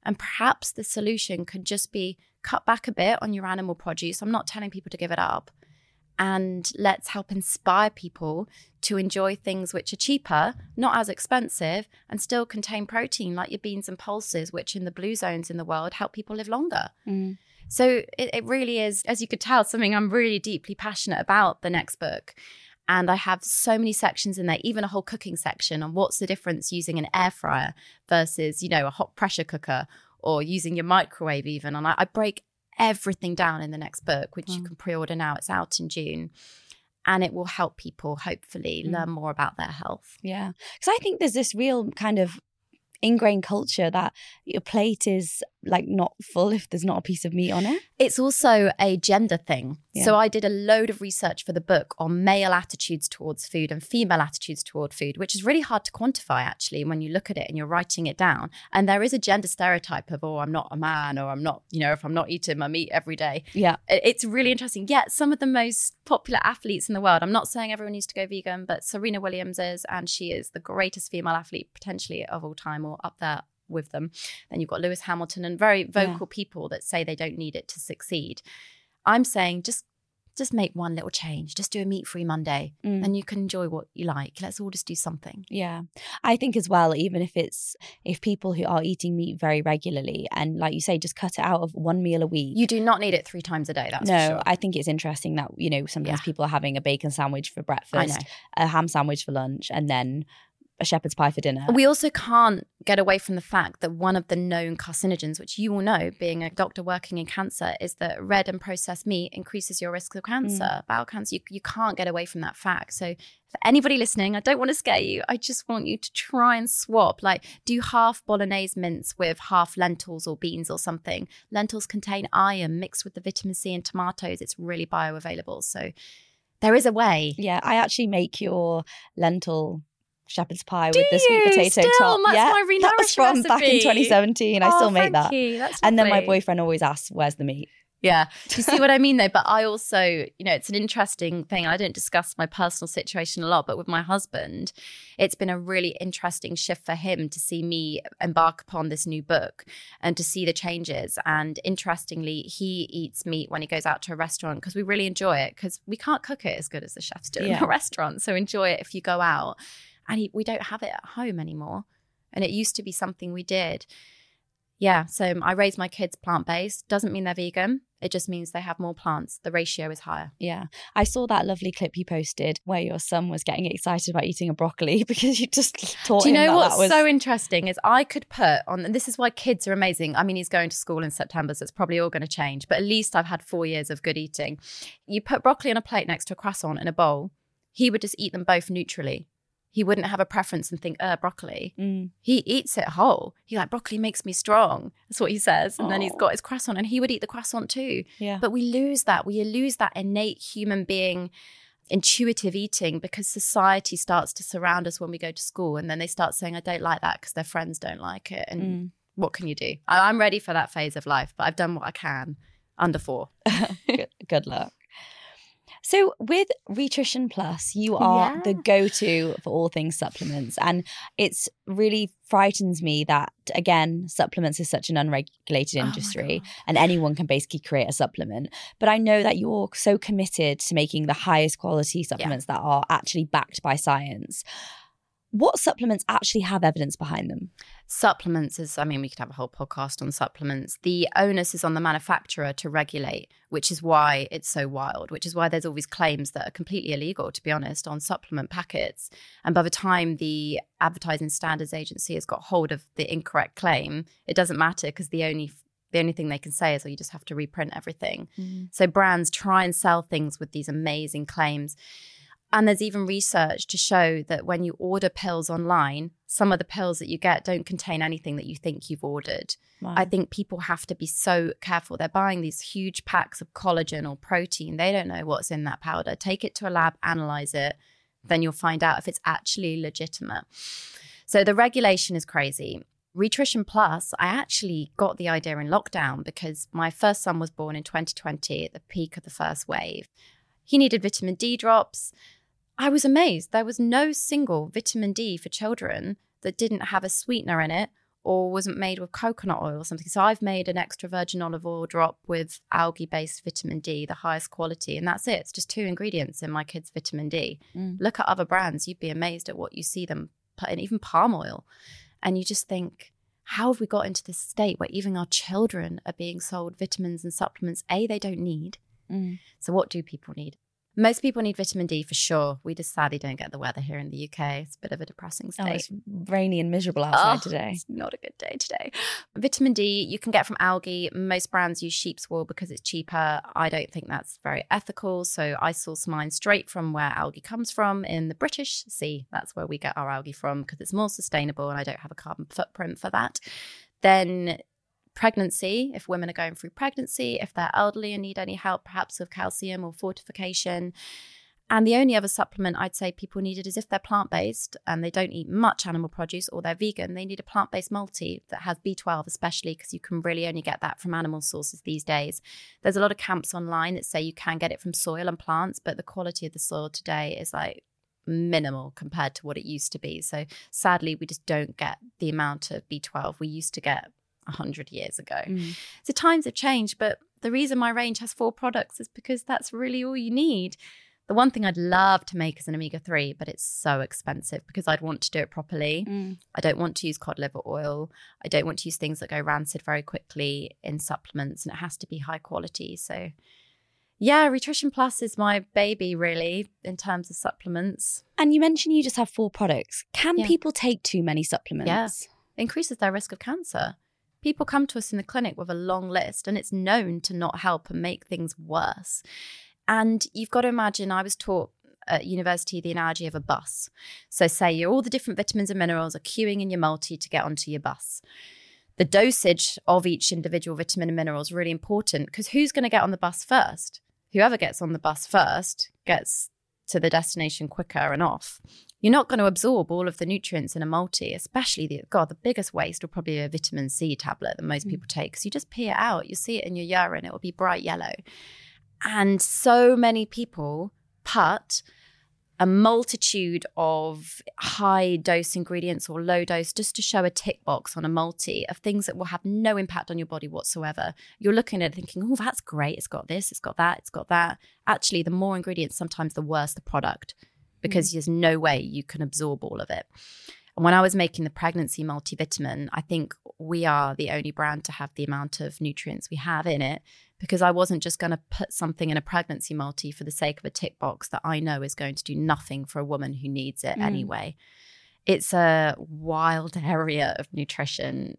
And perhaps the solution could just be cut back a bit on your animal produce. I'm not telling people to give it up. And let's help inspire people to enjoy things which are cheaper, not as expensive, and still contain protein, like your beans and pulses, which in the blue zones in the world help people live longer. Mm. So it, it really is, as you could tell, something I'm really deeply passionate about the next book. And I have so many sections in there, even a whole cooking section on what's the difference using an air fryer versus, you know, a hot pressure cooker or using your microwave, even. And I, I break everything down in the next book, which you can pre order now. It's out in June. And it will help people hopefully Mm. learn more about their health. Yeah. Because I think there's this real kind of ingrained culture that your plate is like not full if there's not a piece of meat on it. It's also a gender thing. Yeah. So I did a load of research for the book on male attitudes towards food and female attitudes toward food, which is really hard to quantify actually when you look at it and you're writing it down. And there is a gender stereotype of, oh, I'm not a man or I'm not, you know, if I'm not eating my meat every day. Yeah. It's really interesting. Yet some of the most popular athletes in the world, I'm not saying everyone needs to go vegan, but Serena Williams is, and she is the greatest female athlete potentially of all time or up there with them. Then you've got Lewis Hamilton and very vocal people that say they don't need it to succeed. I'm saying just just make one little change. Just do a meat-free Monday Mm. and you can enjoy what you like. Let's all just do something. Yeah. I think as well, even if it's if people who are eating meat very regularly and like you say, just cut it out of one meal a week. You do not need it three times a day. That's no, for sure. I think it's interesting that, you know, sometimes Yeah. people are having a bacon sandwich for breakfast, a ham sandwich for lunch, and then a shepherd's pie for dinner. We also can't get away from the fact that one of the known carcinogens, which you will know being a doctor working in cancer, is that red and processed meat increases your risk of cancer, Mm. bowel cancer. You, you can't get away from that fact. So, for anybody listening, I don't want to scare you. I just want you to try and swap. Like, do half bolognese mince with half lentils or beans or something. Lentils contain iron mixed with the vitamin C in tomatoes. It's really bioavailable. So, there is a way. yeah, I actually make your lentil shepherd's pie Do with the sweet potato Still? top. That's yeah, my that was from back in recipe. 2017. I Oh, still make that. And then my boyfriend always asks, "Where's the meat?" Yeah. (laughs) Do you see what I mean though? But I also, you know, it's an interesting thing. I don't discuss my personal situation a lot, but with my husband, it's been a really interesting shift for him to see me embark upon this new book and to see the changes. And interestingly, he eats meat when he goes out to a restaurant because we really enjoy it because we can't cook it as good as the chefs do in a (laughs) restaurant. So enjoy it if you go out. And he, we don't have it at home anymore. And it used to be something we did. Yeah, so I raise my kids plant based. Doesn't mean they're vegan. It just means they have more plants. The ratio is higher. Yeah, I saw that lovely clip you posted where your son was getting excited about eating a broccoli (laughs) because you just taught Do you know what's was so interesting is I could put on, and this is why kids are amazing. I mean, he's going to school in September, so it's probably all going to change. But at least I've had four years of good eating. You put broccoli on a plate next to a croissant in a bowl, he would just eat them both neutrally. He wouldn't have a preference and think, uh, broccoli. Mm. He eats it whole. He's like, broccoli makes me strong. That's what he says. And then he's got his croissant and he would eat the croissant too. Yeah. But we lose that. We lose that innate human being intuitive eating because society starts to surround us when we go to school and then they start saying, I don't like that because their friends don't like it. And Mm. what can you do? I- I'm ready for that phase of life, but I've done what I can under four. (laughs) good, good luck. So, with Rhitrition Plus, you are the go to for all things supplements. And it's really frightens me that, again, supplements is such an unregulated Oh industry God. and anyone can basically create a supplement. But I know that you're so committed to making the highest quality supplements that are actually backed by science. What supplements actually have evidence behind them? Supplements is, I mean, we could have a whole podcast on supplements. The onus is on the manufacturer to regulate, which is why it's so wild, which is why there's all these claims that are completely illegal, to be honest, on supplement packets. And by the time the Advertising Standards Agency has got hold of the incorrect claim, it doesn't matter because the only the only thing they can say is, oh, you just have to reprint everything. Mm-hmm. So brands try and sell things with these amazing claims. And there's even research to show that when you order pills online, some of the pills that you get don't contain anything that you think you've ordered. I think people have to be so careful. They're buying these huge packs of collagen or protein. They don't know what's in that powder. Take it to a lab, analyze it, then you'll find out if it's actually legitimate. So the regulation is crazy. Rhitrition Plus, I actually got the idea in lockdown because my first son was born in 2020 at the peak of the first wave. He needed vitamin D drops. I was amazed. There was no single vitamin D for children that didn't have a sweetener in it or wasn't made with coconut oil or something. So I've made an extra virgin olive oil drop with algae based vitamin D, the highest quality. And that's it. It's just two ingredients in my kids' vitamin D. Mm. Look at other brands. You'd be amazed at what you see them put in, even palm oil. And you just think, how have we got into this state where even our children are being sold vitamins and supplements A, they don't need? Mm. So, what do people need? Most people need vitamin D for sure. We just sadly don't get the weather here in the UK. It's a bit of a depressing oh, state. Oh, it's rainy and miserable outside Oh, today. It's not a good day today. Vitamin D you can get from algae. Most brands use sheep's wool because it's cheaper. I don't think that's very ethical. So I source mine straight from where algae comes from in the British Sea. That's where we get our algae from because it's more sustainable and I don't have a carbon footprint for that. Then pregnancy, if women are going through pregnancy, if they're elderly and need any help, perhaps with calcium or fortification. And the only other supplement I'd say people needed is if they're plant based and they don't eat much animal produce or they're vegan, they need a plant based multi that has B12, especially because you can really only get that from animal sources these days. There's a lot of camps online that say you can get it from soil and plants, but the quality of the soil today is like minimal compared to what it used to be. So sadly, we just don't get the amount of B12 we used to get 100 years ago. Mm. So times have changed, but the reason my range has four products is because that's really all you need. The one thing I'd love to make is an omega 3, but it's so expensive because I'd want to do it properly. Mm. I don't want to use cod liver oil. I don't want to use things that go rancid very quickly in supplements, and it has to be high quality. So, Yeah, Rhitrition Plus is my baby, really, in terms of supplements. And you mentioned you just have four products. Can Yeah. people take too many supplements? Yeah. Increases their risk of cancer. People come to us in the clinic with a long list, and it's known to not help and make things worse. And you've got to imagine, I was taught at university the analogy of a bus. So, say all the different vitamins and minerals are queuing in your multi to get onto your bus. The dosage of each individual vitamin and mineral is really important because who's going to get on the bus first? Whoever gets on the bus first gets to the destination quicker and off. You're not going to absorb all of the nutrients in a multi, especially the God, the biggest waste will probably be a vitamin C tablet that most mm. people take because you just pee it out. You see it in your urine, it will be bright yellow. And so many people put a multitude of high dose ingredients or low dose just to show a tick box on a multi of things that will have no impact on your body whatsoever. You're looking at it thinking, oh, that's great. It's got this, it's got that, it's got that. Actually, the more ingredients, sometimes the worse the product because there's no way you can absorb all of it. And when I was making the pregnancy multivitamin, I think we are the only brand to have the amount of nutrients we have in it because I wasn't just going to put something in a pregnancy multi for the sake of a tick box that I know is going to do nothing for a woman who needs it Mm. anyway. It's a wild (laughs) area of nutrition.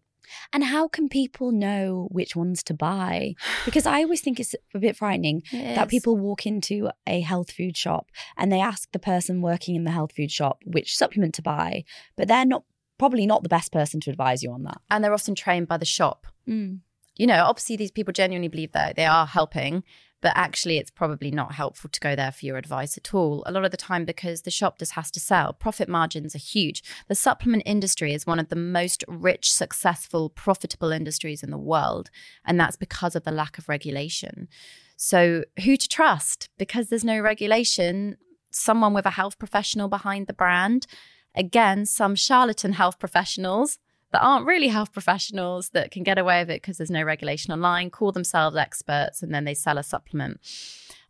And how can people know which ones to buy? Because I always think it's a bit frightening (sighs) that people walk into a health food shop and they ask the person working in the health food shop which supplement to buy, but they're not probably not the best person to advise you on that. and they're often trained by the shop. Mm. you know, obviously these people genuinely believe that they are helping, but actually it's probably not helpful to go there for your advice at all. A lot of the time because the shop just has to sell. Profit margins are huge. The supplement industry is one of the most rich, successful, profitable industries in the world, and that's because of the lack of regulation. So, who to trust? Because there's no regulation, someone with a health professional behind the brand. Again, some charlatan health professionals that aren't really health professionals that can get away with it because there's no regulation online, call themselves experts, and then they sell a supplement.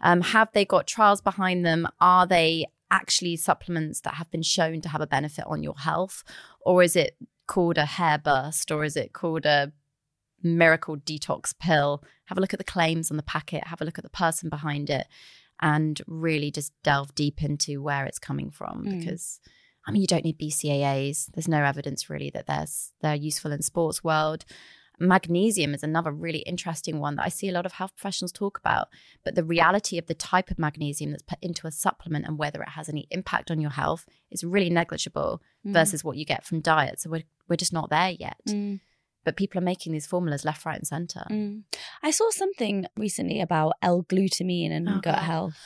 Um, have they got trials behind them? Are they actually supplements that have been shown to have a benefit on your health? Or is it called a hair burst? Or is it called a miracle detox pill? Have a look at the claims on the packet, have a look at the person behind it, and really just delve deep into where it's coming from Mm. because. I mean, you don't need BCAAs. There's no evidence really that they're, they're useful in sports world. Magnesium is another really interesting one that I see a lot of health professionals talk about. But the reality of the type of magnesium that's put into a supplement and whether it has any impact on your health is really negligible Mm. versus what you get from diet. So we're, we're just not there yet. Mm. But people are making these formulas left, right, and center. Mm. I saw something recently about L-glutamine and Oh, gut God. health.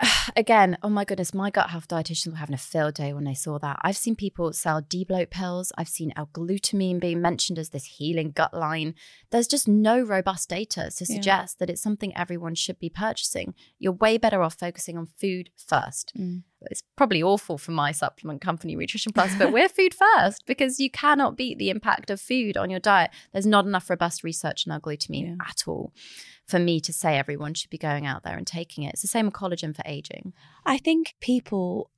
(sighs) Again, oh my goodness, my gut health dietitians were having a field day when they saw that. I've seen people sell D-bloat pills. I've seen L-glutamine being mentioned as this healing gut line. There's just no robust data to Yeah. suggest that it's something everyone should be purchasing. You're way better off focusing on food first. Mm. It's probably awful for my supplement company, Rhitrition Plus, but we're food first because you cannot beat the impact of food on your diet. There's not enough robust research on L-glutamine Yeah. at all for me to say everyone should be going out there and taking it. It's the same with collagen for aging. I think people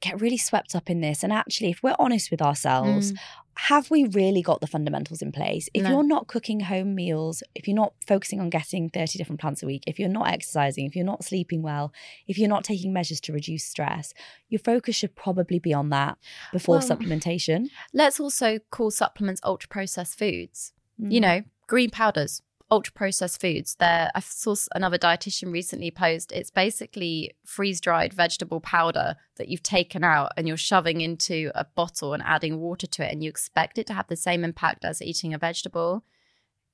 get really swept up in this. And actually, if we're honest with ourselves, have we really got the fundamentals in place? If No. you're not cooking home meals, if you're not focusing on getting 30 different plants a week, if you're not exercising, if you're not sleeping well, if you're not taking measures to reduce stress, your focus should probably be on that before Well, supplementation. Let's also call supplements ultra processed foods. You Mm. know, green powders, ultra processed foods. There, I saw another dietitian recently post. It's basically freeze dried vegetable powder that you've taken out and you're shoving into a bottle and adding water to it, and you expect it to have the same impact as eating a vegetable.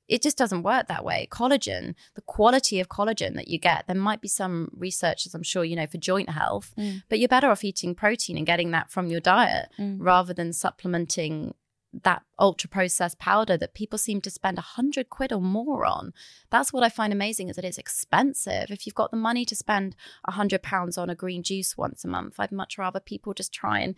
It just doesn't work that way. Collagen, the quality of collagen that you get, there might be some research, as I'm sure you know, for joint health, Mm. but you're better off eating protein and getting that from your diet Mm. rather than supplementing that ultra processed powder that people seem to spend a hundred quid or more on. That's what I find amazing is that it's expensive. If you've got the money to spend a hundred pounds on a green juice once a month, I'd much rather people just try and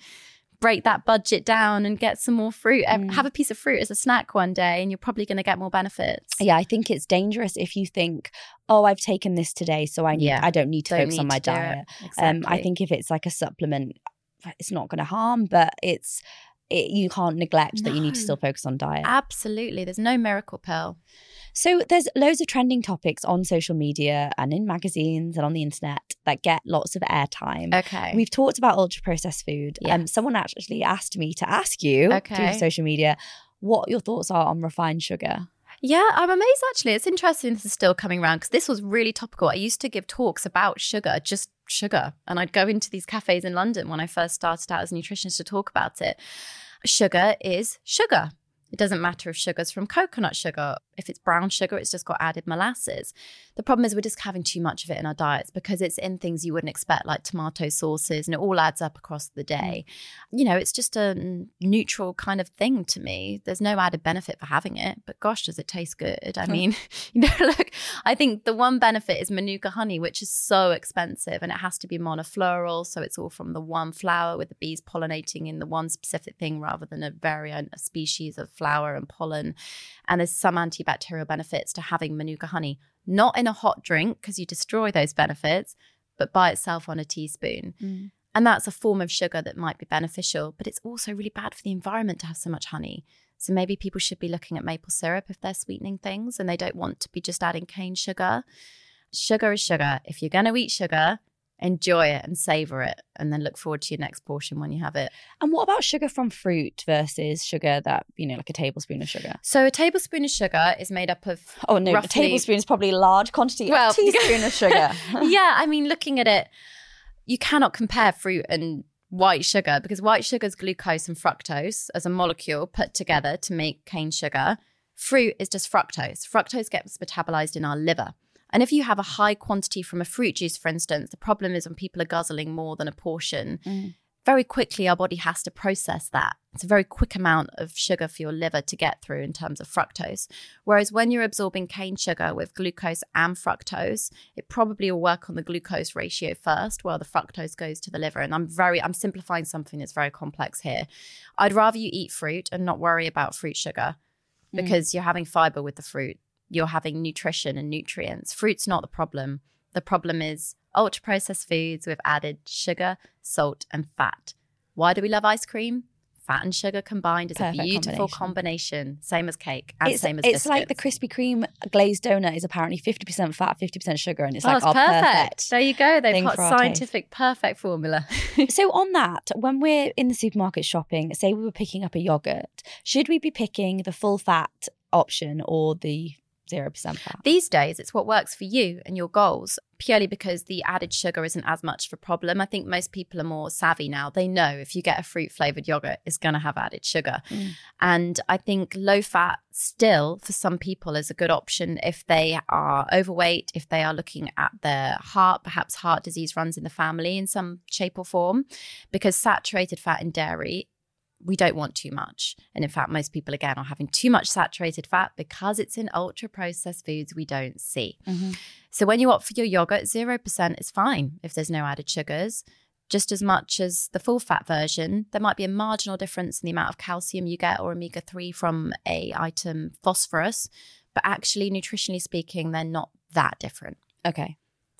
break that budget down and get some more fruit. Mm. Have a piece of fruit as a snack one day, and you're probably going to get more benefits. Yeah, I think it's dangerous if you think, "Oh, I've taken this today, so I need, Yeah. I don't need to Don't focus on my to do it. diet." Exactly. Um, I think if it's like a supplement, it's not going to harm, but it's it, you can't neglect that you need to still focus on diet. Absolutely. There's no miracle pill. So there's loads of trending topics on social media and in magazines and on the internet that get lots of airtime. Okay. We've talked about ultra processed food. Um, someone actually asked me to ask you through social media what your thoughts are on refined sugar. Yeah, I'm amazed actually. It's interesting this is still coming around because this was really topical. I used to give talks about sugar, just sugar. And I'd go into these cafes in London when I first started out as a nutritionist to talk about it. Sugar is sugar. It doesn't matter if sugar's from coconut sugar. If it's brown sugar, it's just got added molasses. The problem is we're just having too much of it in our diets because it's in things you wouldn't expect, like tomato sauces, and it all adds up across the mm. day. You know, it's just a neutral kind of thing to me. There's no added benefit for having it, but gosh, does it taste good? I (laughs) mean, (laughs) you know, look, I think the one benefit is Manuka honey, which is so expensive and it has to be monofloral. So it's all from the one flower with the bees pollinating in the one specific thing rather than a variant, a species of flower and pollen. And there's some antibacterial benefits to having Manuka honey, not in a hot drink because you destroy those benefits, but by itself on a teaspoon. Mm. And that's a form of sugar that might be beneficial, but it's also really bad for the environment to have so much honey. So maybe people should be looking at maple syrup if they're sweetening things and they don't want to be just adding cane sugar. Sugar is sugar. If you're going to eat sugar, enjoy it and savor it and then look forward to your next portion when you have it. And what about sugar from fruit versus sugar that, you know, like a tablespoon of sugar? So a tablespoon of sugar is made up of Oh, no, a tablespoon is probably a large quantity. Well, a (laughs) teaspoon of sugar. (laughs) yeah, I mean, looking at it, you cannot compare fruit and white sugar because white sugar is glucose and fructose as a molecule put together to make cane sugar. Fruit is just fructose. Fructose gets metabolized in our liver. And if you have a high quantity from a fruit juice, for instance, the problem is when people are guzzling more than a portion, mm. very quickly our body has to process that. It's a very quick amount of sugar for your liver to get through in terms of fructose. Whereas when you're absorbing cane sugar with glucose and fructose, it probably will work on the glucose ratio first while the fructose goes to the liver. And I'm very, I'm simplifying something that's very complex here. I'd rather you eat fruit and not worry about fruit sugar mm. because you're having fiber with the fruit. You're having nutrition and nutrients. Fruit's not the problem. The problem is ultra processed foods with added sugar, salt, and fat. Why do we love ice cream? Fat and sugar combined is Perfect a beautiful combination. combination. Same as cake and it's same as it's like the. Krispy Kreme glazed donut is apparently 50% fat, 50% sugar. And it's Oh, like it's our perfect. perfect. There you go. They've got scientific perfect formula. (laughs) So on that, when we're in the supermarket shopping, say we were picking up a yogurt, should we be picking the full fat option or the 0% fat? These days, it's what works for you and your goals, purely because the added sugar isn't as much of a problem. I think most people are more savvy now. They know if you get a fruit flavored yogurt, it's going to have added sugar. Mm. And I think low fat still, for some people, is a good option if they are overweight, if they are looking at their heart, perhaps heart disease runs in the family in some shape or form, because saturated fat in dairy we don't want too much. And in fact, most people, again, are having too much saturated fat because it's in ultra processed foods we don't see. Mm-hmm. So when you opt for your yogurt, 0% is fine if there's no added sugars. Just as much as the full fat version, there might be a marginal difference in the amount of calcium you get or omega 3 from a item phosphorus. But actually, nutritionally speaking, they're not that different. Okay.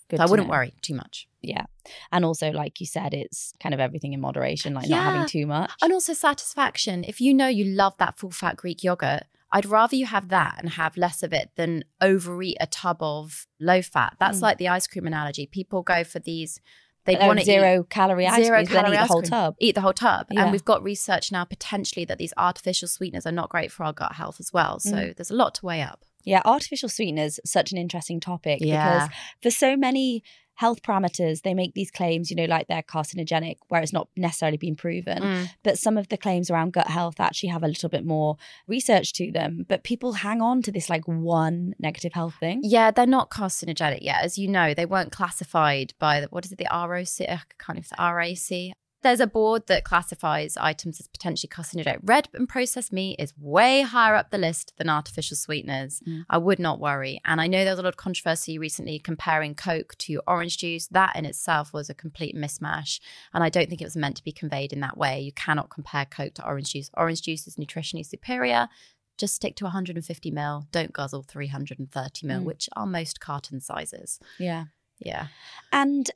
Good So I wouldn't know. worry too much. Yeah. And also, like you said, it's kind of everything in moderation, like not having too much. And also satisfaction. If you know you love that full fat Greek yogurt, I'd rather you have that and have less of it than overeat a tub of low fat. That's Mm. like the ice cream analogy. People go for these. They Oh, want zero calorie ice zero cream, but then calorie eat the whole cream. tub. Eat the whole tub. Yeah. And we've got research now potentially that these artificial sweeteners are not great for our gut health as well. So Mm. there's a lot to weigh up. Yeah, artificial sweeteners such an interesting topic Yeah. because for so many health parameters, they make these claims, you know, like they're carcinogenic, where it's not necessarily been proven. Mm. But some of the claims around gut health actually have a little bit more research to them. But people hang on to this like one negative health thing. Yeah, they're not carcinogenic yet. As you know, they weren't classified by the, what is it, the ROC? I can't say RAC. There's a board that classifies items as potentially carcinogenic. Red and processed meat is way higher up the list than artificial sweeteners. I would not worry. And I know there was a lot of controversy recently comparing Coke to orange juice. That in itself was a complete mismatch. And I don't think it was meant to be conveyed in that way. You cannot compare Coke to orange juice. Orange juice is nutritionally superior just stick to 150 mil. Don't guzzle 330 mil, Mm. which are most carton sizes. Yeah. Yeah. And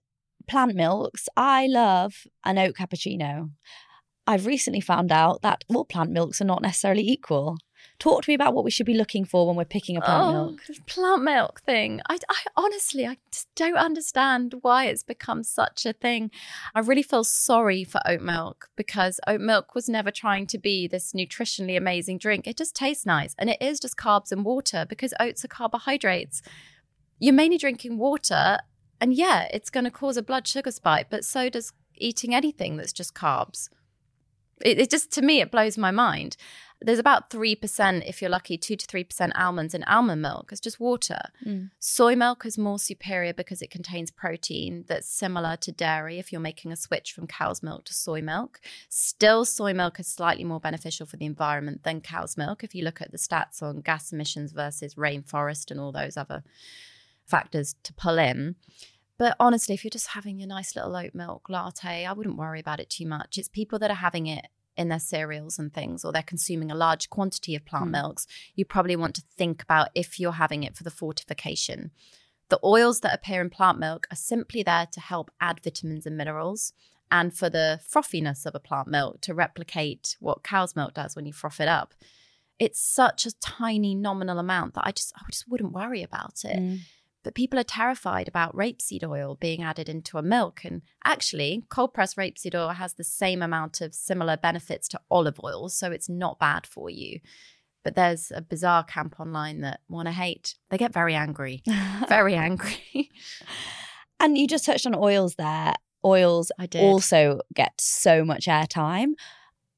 plant milks, I love an oat cappuccino. I've recently found out that all plant milks are not necessarily equal. Talk to me about what we should be looking for when we're picking a plant oh, milk. Plant milk thing. I, I honestly, I just don't understand why it's become such a thing. I really feel sorry for oat milk because oat milk was never trying to be this nutritionally amazing drink. It just tastes nice and it is just carbs and water because oats are carbohydrates. You're mainly drinking water, and yeah, it's going to cause a blood sugar spike, but so does eating anything that's just carbs. It, it, just to me it blows my mind. There's about 3% if you're lucky 2 to 3% almonds in almond milk. It's just water. Mm. soy milk is more superior because it contains protein that's similar to dairy if you're making a switch from cow's milk to soy milk. Still soy milk is slightly more beneficial for the environment than cow's milk if you look at the stats on gas emissions versus rainforest and all those other factors to pull in but honestly, if you're just having your nice little oat milk latte, I wouldn't worry about it too much. It's people that are having it in their cereals and things, or they're consuming a large quantity of plant mm. milks, you probably want to think about if you're having it for the fortification. The oils that appear in plant milk are simply there to help add vitamins and minerals and for the frothiness of a plant milk to replicate what cow's milk does when you froth it up. It's such a tiny nominal amount that I just I just wouldn't worry about it. Mm. But people are terrified about rapeseed oil being added into a milk. And actually, cold pressed rapeseed oil has the same amount of similar benefits to olive oil. So it's not bad for you. But there's a bizarre camp online that want to hate. They get very angry, (laughs) very angry. and you just touched on oils there. Oils I did. also get so much airtime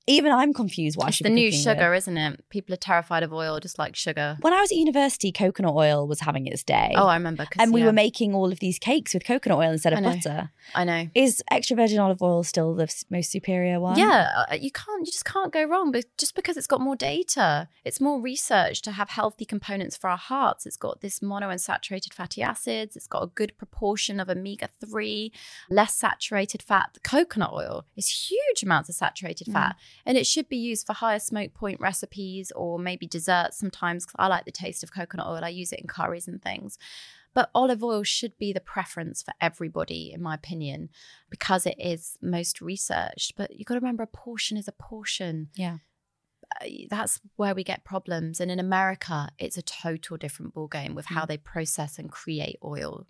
even I'm confused why it's the new sugar, with. isn't it? People are terrified of oil, just like sugar. When I was at university, coconut oil was having its day. Oh, I remember. And we yeah. were making all of these cakes with coconut oil instead of I butter. I know. Is extra virgin olive oil still the most superior one? Yeah, uh, you can't. You just can't go wrong. But just because it's got more data, it's more research to have healthy components for our hearts. It's got this monounsaturated fatty acids. It's got a good proportion of omega three, less saturated fat. The coconut oil is huge amounts of saturated fat. Mm and it should be used for higher smoke point recipes or maybe desserts sometimes. because I like the taste of coconut oil, I use it in curries and things. But olive oil should be the preference for everybody, in my opinion, because it is most researched. But you've got to remember a portion is a portion. Yeah. Uh, that's where we get problems. And in America, it's a total different ballgame with how mm. they process and create oil.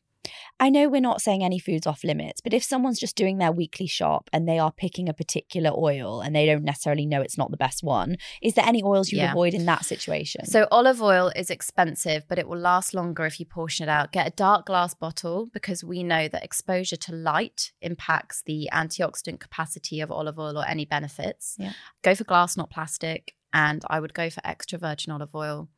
I know we're not saying any food's off limits, but if someone's just doing their weekly shop and they are picking a particular oil and they don't necessarily know it's not the best one, is there any oils you yeah. avoid in that situation? So, olive oil is expensive, but it will last longer if you portion it out. Get a dark glass bottle because we know that exposure to light impacts the antioxidant capacity of olive oil or any benefits. Yeah. Go for glass, not plastic. And I would go for extra virgin olive oil.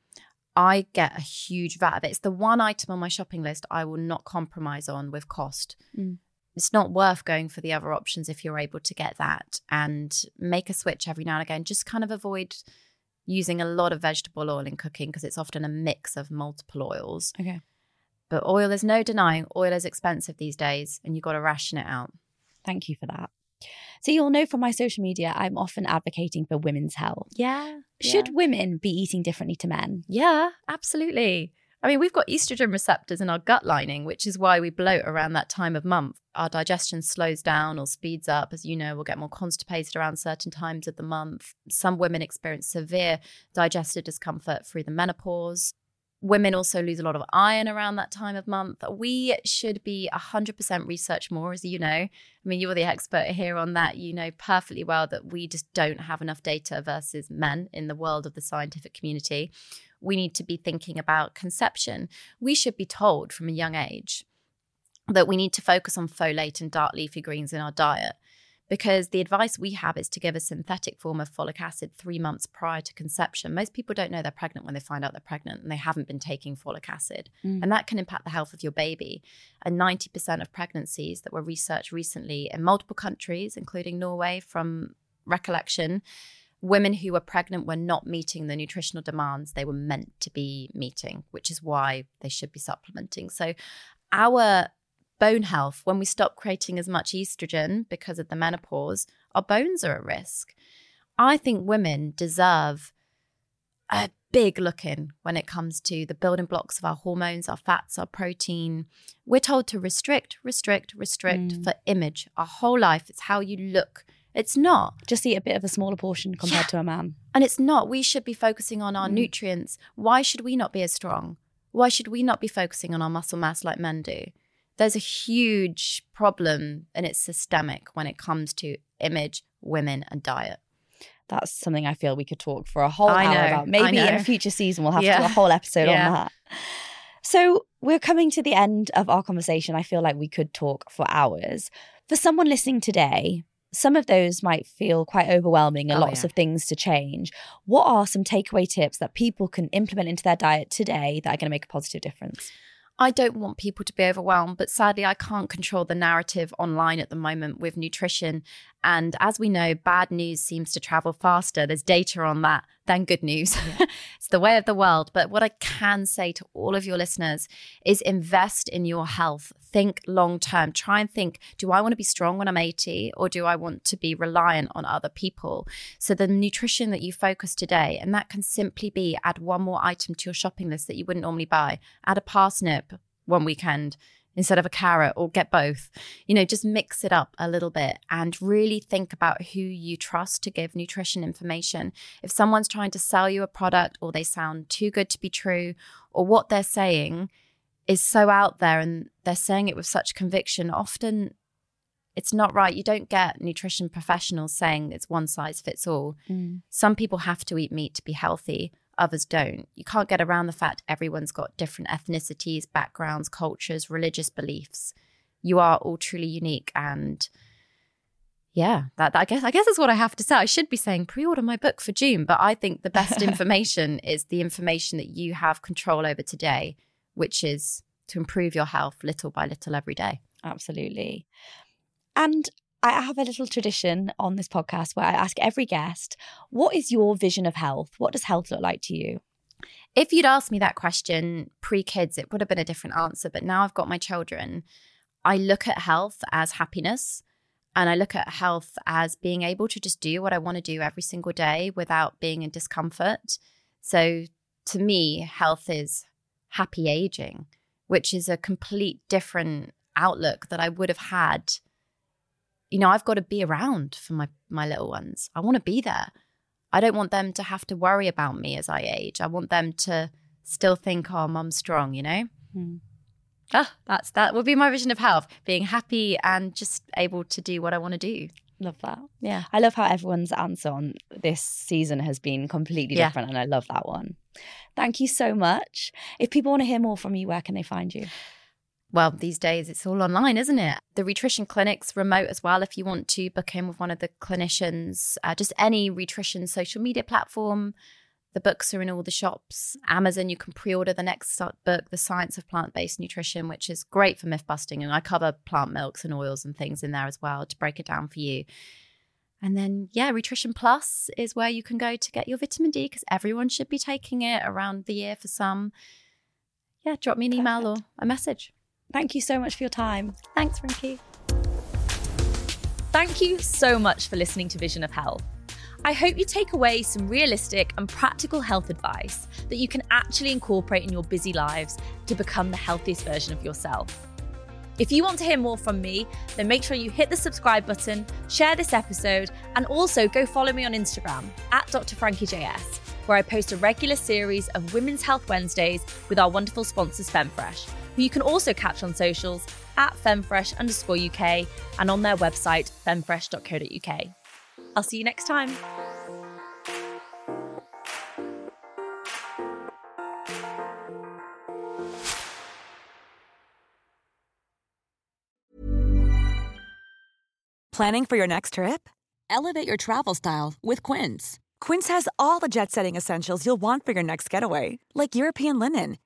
I get a huge vat of it. It's the one item on my shopping list I will not compromise on with cost. Mm. It's not worth going for the other options if you're able to get that and make a switch every now and again. Just kind of avoid using a lot of vegetable oil in cooking because it's often a mix of multiple oils. Okay. But oil is no denying oil is expensive these days and you've got to ration it out. Thank you for that. So you'll know from my social media, I'm often advocating for women's health. Yeah. Should yeah. women be eating differently to men? Yeah, absolutely. I mean, we've got estrogen receptors in our gut lining, which is why we bloat around that time of month. Our digestion slows down or speeds up. As you know, we'll get more constipated around certain times of the month. Some women experience severe digestive discomfort through the menopause. Women also lose a lot of iron around that time of month. We should be 100% research more, as you know. I mean, you're the expert here on that. You know perfectly well that we just don't have enough data versus men in the world of the scientific community. We need to be thinking about conception. We should be told from a young age that we need to focus on folate and dark leafy greens in our diet because the advice we have is to give a synthetic form of folic acid three months prior to conception. Most people don't know they're pregnant when they find out they're pregnant and they haven't been taking folic acid. Mm. And that can impact the health of your baby. And 90% of pregnancies that were researched recently in multiple countries, including Norway, from recollection, women who were pregnant were not meeting the nutritional demands they were meant to be meeting, which is why they should be supplementing. So, our bone health, when we stop creating as much estrogen because of the menopause, our bones are at risk. I think women deserve a big look in when it comes to the building blocks of our hormones, our fats, our protein. We're told to restrict, restrict, restrict mm. for image our whole life. It's how you look It's not. Just eat a bit of a smaller portion compared Yeah. to a man. And it's not. We should be focusing on Mm. our nutrients. Why should we not be as strong? Why should we not be focusing on our muscle mass like men do? There's a huge problem and it's systemic when it comes to image, women, and diet. That's something I feel we could talk for a whole I hour know, about. Maybe in a future season we'll have to do a whole episode Yeah. on that. So we're coming to the end of our conversation. I feel like we could talk for hours. For someone listening today, some of those might feel quite overwhelming and Oh, lots yeah. of things to change. What are some takeaway tips that people can implement into their diet today that are going to make a positive difference? I don't want people to be overwhelmed, but sadly, I can't control the narrative online at the moment with nutrition. And as we know, bad news seems to travel faster. There's data on that than good news. (laughs) it's the way of the world. But what I can say to all of your listeners is invest in your health. Think long term. Try and think do I want to be strong when I'm 80 or do I want to be reliant on other people? So, the nutrition that you focus today, and that can simply be add one more item to your shopping list that you wouldn't normally buy, add a parsnip one weekend instead of a carrot or get both. You know, just mix it up a little bit and really think about who you trust to give nutrition information. If someone's trying to sell you a product or they sound too good to be true or what they're saying is so out there and they're saying it with such conviction, often it's not right. You don't get nutrition professionals saying it's one size fits all. Mm. Some people have to eat meat to be healthy, others don't. You can't get around the fact everyone's got different ethnicities, backgrounds, cultures, religious beliefs. You are all truly unique and yeah, that, that- I guess I guess that's what I have to say. I should be saying pre-order my book for June, but I think the best (laughs) information is the information that you have control over today, which is to improve your health little by little every day. Absolutely. And I have a little tradition on this podcast where I ask every guest, what is your vision of health? What does health look like to you? If you'd asked me that question pre kids, it would have been a different answer. But now I've got my children. I look at health as happiness and I look at health as being able to just do what I want to do every single day without being in discomfort. So to me, health is happy aging, which is a complete different outlook that I would have had. You know, I've got to be around for my my little ones. I want to be there. I don't want them to have to worry about me as I age. I want them to still think, "Oh, mum's strong," you know. Ah, that's that would be my vision of health: being happy and just able to do what I want to do. Love that. Yeah. I love how everyone's answer on this season has been completely Yeah. different, and I love that one. Thank you so much. If people want to hear more from you, where can they find you? Well, these days it's all online, isn't it? The Rhitrition Clinic's remote as well. If you want to book in with one of the clinicians, uh, just any Rhitrition social media platform. The books are in all the shops. Amazon, you can pre order the next book, The Science of Plant Based Nutrition, which is great for myth busting. And I cover plant milks and oils and things in there as well to break it down for you. And then, yeah, Rhitrition Plus is where you can go to get your vitamin D because everyone should be taking it around the year for some. Yeah, drop me an email or a message. Thank you so much for your time. Thanks, Frankie. Thank you so much for listening to Vision of Health. I hope you take away some realistic and practical health advice that you can actually incorporate in your busy lives to become the healthiest version of yourself. If you want to hear more from me, then make sure you hit the subscribe button, share this episode, and also go follow me on Instagram at drfrankiejs, where I post a regular series of Women's Health Wednesdays with our wonderful sponsors FemFresh, who you can also catch on socials at femfresh underscore UK and on their website femfresh.co.uk. I'll see you next time. Planning for your next trip? Elevate your travel style with Quince. Quince has all the jet setting essentials you'll want for your next getaway, like European linen,